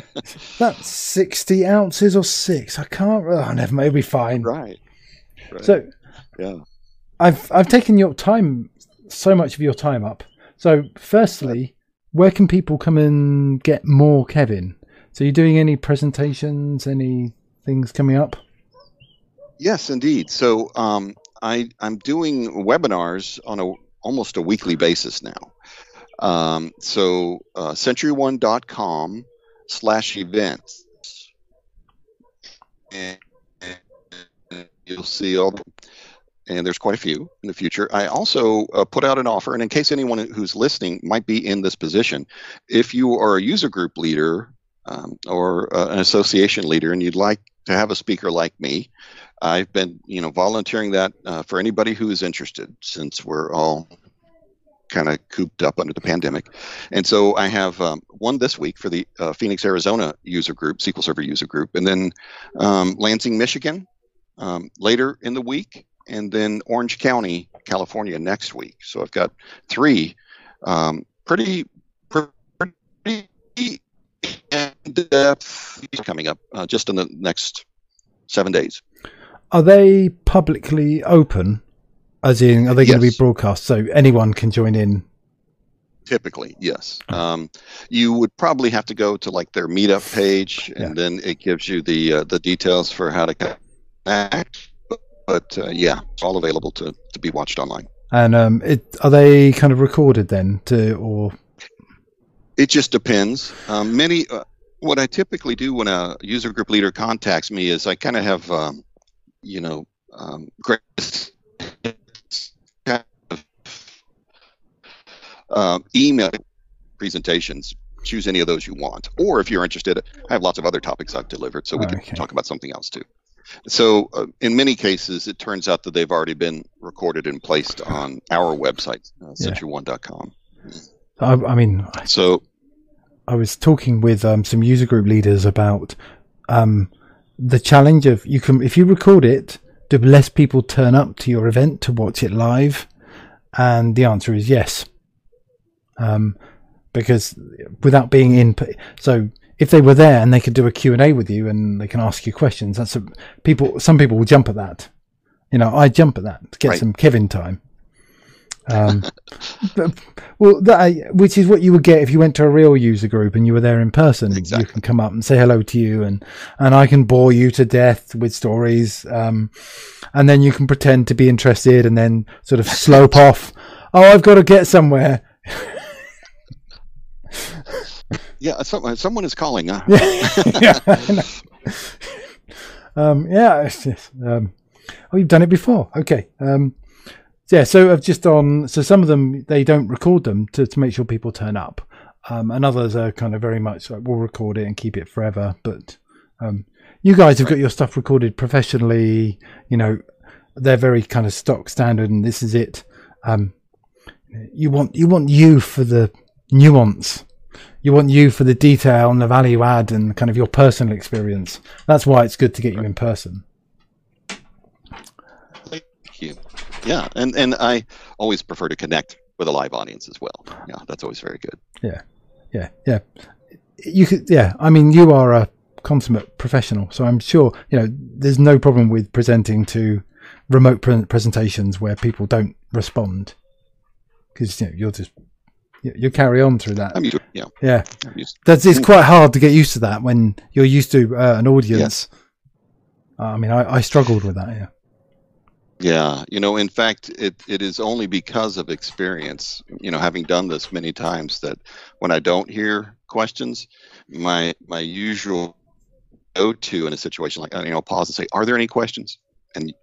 Speaker 1: That's sixty ounces or six. I can't. Oh, never. Mind, it'll be fine.
Speaker 3: Right.
Speaker 1: right. So,
Speaker 3: yeah.
Speaker 1: I've I've taken your time, so much of your time up. So, firstly, where can people come and get more Kevin? So, you're doing any presentations, any things coming up?
Speaker 3: Yes, indeed. So, um, I I'm doing webinars on a almost a weekly basis now. Um, so, uh, sentryone.com slash events. And, you'll see all and there's quite a few in the future. I also uh, put out an offer, and in case anyone who's listening might be in this position, if you are a user group leader um, or uh, an association leader and you'd like to have a speaker like me, I've been, you know, volunteering that uh, for anybody who is interested, since we're all kind of cooped up under the pandemic. And so I have um, one this week for the uh, Phoenix, Arizona user group, SQL Server user group, and then um, Lansing, Michigan um, later in the week, and then Orange County, California next week. So I've got three um, pretty pretty in-depth coming up uh, just in the next seven days.
Speaker 1: Are they publicly open? As in, are they going to be broadcast so anyone can join in?
Speaker 3: Typically, yes. Um, you would probably have to go to like their meetup page, and yeah. then it gives you the uh, the details for how to connect but uh, yeah, it's all available to, to be watched online.
Speaker 1: And um, it, are they kind of recorded then, to or?
Speaker 3: It just depends. Um, many. Uh, what I typically do when a user group leader contacts me is I kind of have, um, you know, um, great uh, email presentations. Choose any of those you want, or if you're interested, I have lots of other topics I've delivered, so we okay. can talk about something else too. So, uh, in many cases, it turns out that they've already been recorded and placed on our website, uh, sentryone.com.
Speaker 1: I, I mean,
Speaker 3: so
Speaker 1: I was talking with um, some user group leaders about um, the challenge of you can if you record it, do less people turn up to your event to watch it live? And the answer is yes. Um, because without being in, so if they were there and they could do a Q&A with you and they can ask you questions, that's a, people, some people will jump at that. You know, I jump at that to get right. some Kevin time. Um, but, well, that, which is what you would get if you went to a real user group and you were there in person. Exactly. You can come up and say hello to you, and and I can bore you to death with stories, um, and then you can pretend to be interested, and then sort of slope off. Oh, I've got to get somewhere.
Speaker 3: Yeah, someone, someone is calling. Huh?
Speaker 1: yeah, um, yeah. Just, um, oh, you've done it before. Okay. Um, yeah. So I've just on. So some of them they don't record them to, to make sure people turn up, um, and others are kind of very much like we'll record it and keep it forever. But um, you guys have got your stuff recorded professionally. You know, they're very kind of stock standard, and this is it. Um, you want you want you for the nuance you want you for the detail and the value add and kind of your personal experience. That's why it's good to get you in person.
Speaker 3: Thank you. Yeah, and and I always prefer to connect with a live audience as well. Yeah, that's always very good.
Speaker 1: Yeah, yeah, yeah. You could, yeah. I mean, you are a consummate professional, so I'm sure you know there's no problem with presenting to remote pre- presentations where people don't respond because you know you're just you carry on through that.
Speaker 3: I'm used to, yeah.
Speaker 1: Yeah. That's it's quite hard to get used to that when you're used to uh, an audience. Yes. Uh, I mean, I, I struggled with that. Yeah.
Speaker 3: Yeah, you know, in fact, it, it is only because of experience, you know, having done this many times that when I don't hear questions, my my usual go to in a situation like you know, pause and say, "Are there any questions?" And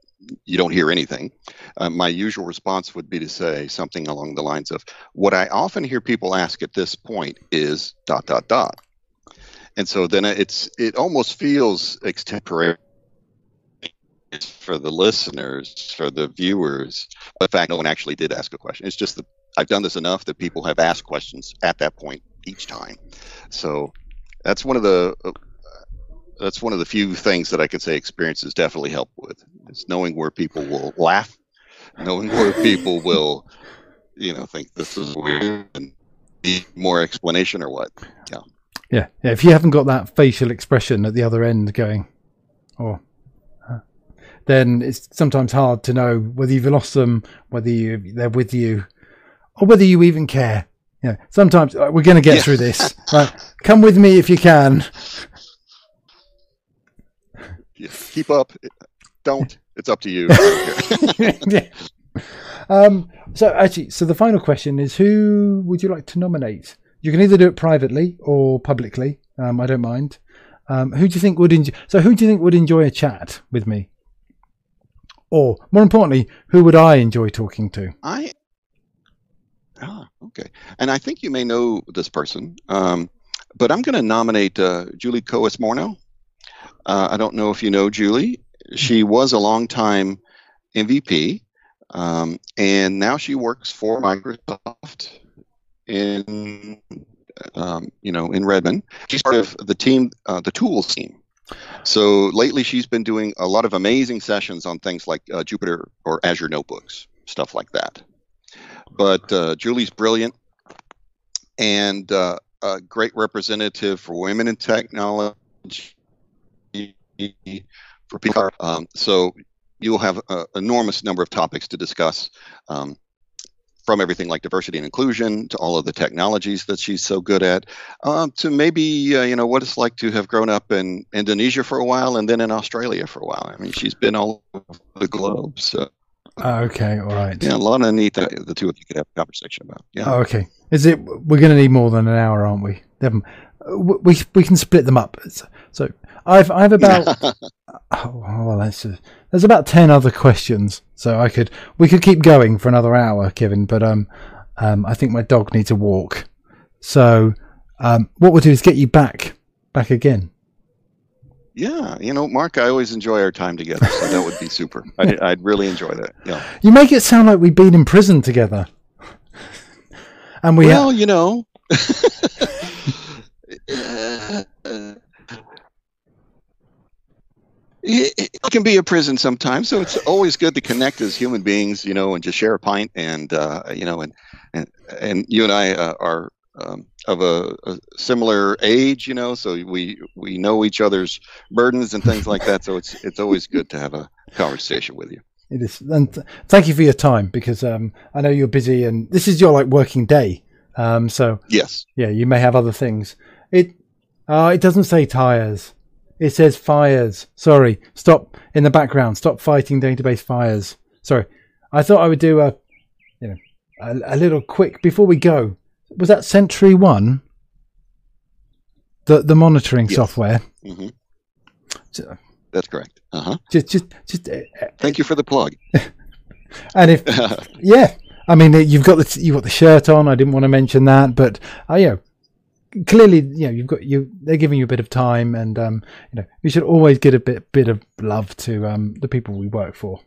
Speaker 3: you don't hear anything, uh, my usual response would be to say something along the lines of, "What I often hear people ask at this point is dot dot dot," and so then it's it almost feels extemporary for the listeners, for the viewers. The fact no one actually did ask a question. It's just that I've done this enough that people have asked questions at that point each time. So that's one of the uh, that's one of the few things that I can say experiences definitely help with. Is knowing where people will laugh, knowing where people will, you know, think this is weird and need more explanation or what. Yeah.
Speaker 1: Yeah. Yeah. If you haven't got that facial expression at the other end going, oh, then it's sometimes hard to know whether you've lost them, whether you, they're with you, or whether you even care. You know, sometimes uh, we're going to get
Speaker 3: Yeah.
Speaker 1: through this. Right? Come with me if you can.
Speaker 3: Keep up. Don't. It's up to you.
Speaker 1: yeah. Um, so actually, so the final question is: Who would you like to nominate? You can either do it privately or publicly. Um, I don't mind. Um, who do you think would enjoy? So who do you think would enjoy a chat with me? Or more importantly, who would I enjoy talking to?
Speaker 3: I. Ah, okay. And I think you may know this person, um, but I'm going to nominate uh, Julie Koesmarno. Uh, I don't know if you know Julie. She was a longtime MVP, um, and now she works for Microsoft in, um, you know, in Redmond. She's part of the team, uh, the Tools team. So lately, she's been doing a lot of amazing sessions on things like uh, Jupyter or Azure notebooks, stuff like that. But uh, Julie's brilliant and uh, a great representative for women in technology. For people, um, so you'll have an enormous number of topics to discuss, um, from everything like diversity and inclusion to all of the technologies that she's so good at, um, to maybe uh, you know what it's like to have grown up in Indonesia for a while and then in Australia for a while. I mean, she's been all over the globe, so
Speaker 1: Okay, all right.
Speaker 3: yeah, a lot of neat that the two of you could have a conversation about. Yeah.
Speaker 1: Oh, okay. Is it? We're going to need more than an hour, aren't we? We we can split them up. So I've I've about oh, well, that's a, there's about ten other questions. So I could we could keep going for another hour, Kevin. But um um I think my dog needs a walk. So um what we'll do is get you back back again.
Speaker 3: Yeah, you know, Mark, I always enjoy our time together, so that would be super. I'd, I'd really enjoy that. Yeah.
Speaker 1: You make it sound like we've been in prison together. And we
Speaker 3: well, you know, uh, uh, it, it can be a prison sometimes, so it's always good to connect as human beings, you know, and just share a pint, and uh, you know, and and and you and I uh, are um, of a, a similar age, you know, so we we know each other's burdens and things like that. So it's it's always good to have a conversation with you.
Speaker 1: It is, and th- thank you for your time because um, I know you're busy, and this is your like working day. Um, so
Speaker 3: Yes.
Speaker 1: yeah, you may have other things. It uh, it doesn't say tires. It says fires. Sorry, stop in the background. Stop fighting database fires. Sorry, I thought I would do a you know a, a little quick before we go. Was that SentryOne? The the monitoring
Speaker 3: Yes.
Speaker 1: software.
Speaker 3: hmm
Speaker 1: So-
Speaker 3: That's correct. Uh huh.
Speaker 1: Just just just uh,
Speaker 3: Thank you for the plug.
Speaker 1: and if Yeah, I mean you've got the you've got the shirt on. I didn't want to mention that, but uh, you know, clearly you know you've got you. They're giving you a bit of time, and um, you know we should always get a bit bit of love to um the people we work for.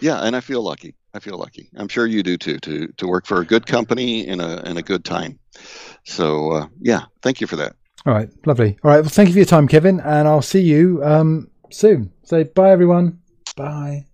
Speaker 3: Yeah, and I feel lucky. I feel lucky. I'm sure you do too. To to work for a good company in a in a good time. So uh, yeah, thank you for that.
Speaker 1: All right, lovely. All right, well, thank you for your time, Kevin, and I'll see you um soon. Say bye, everyone. Bye.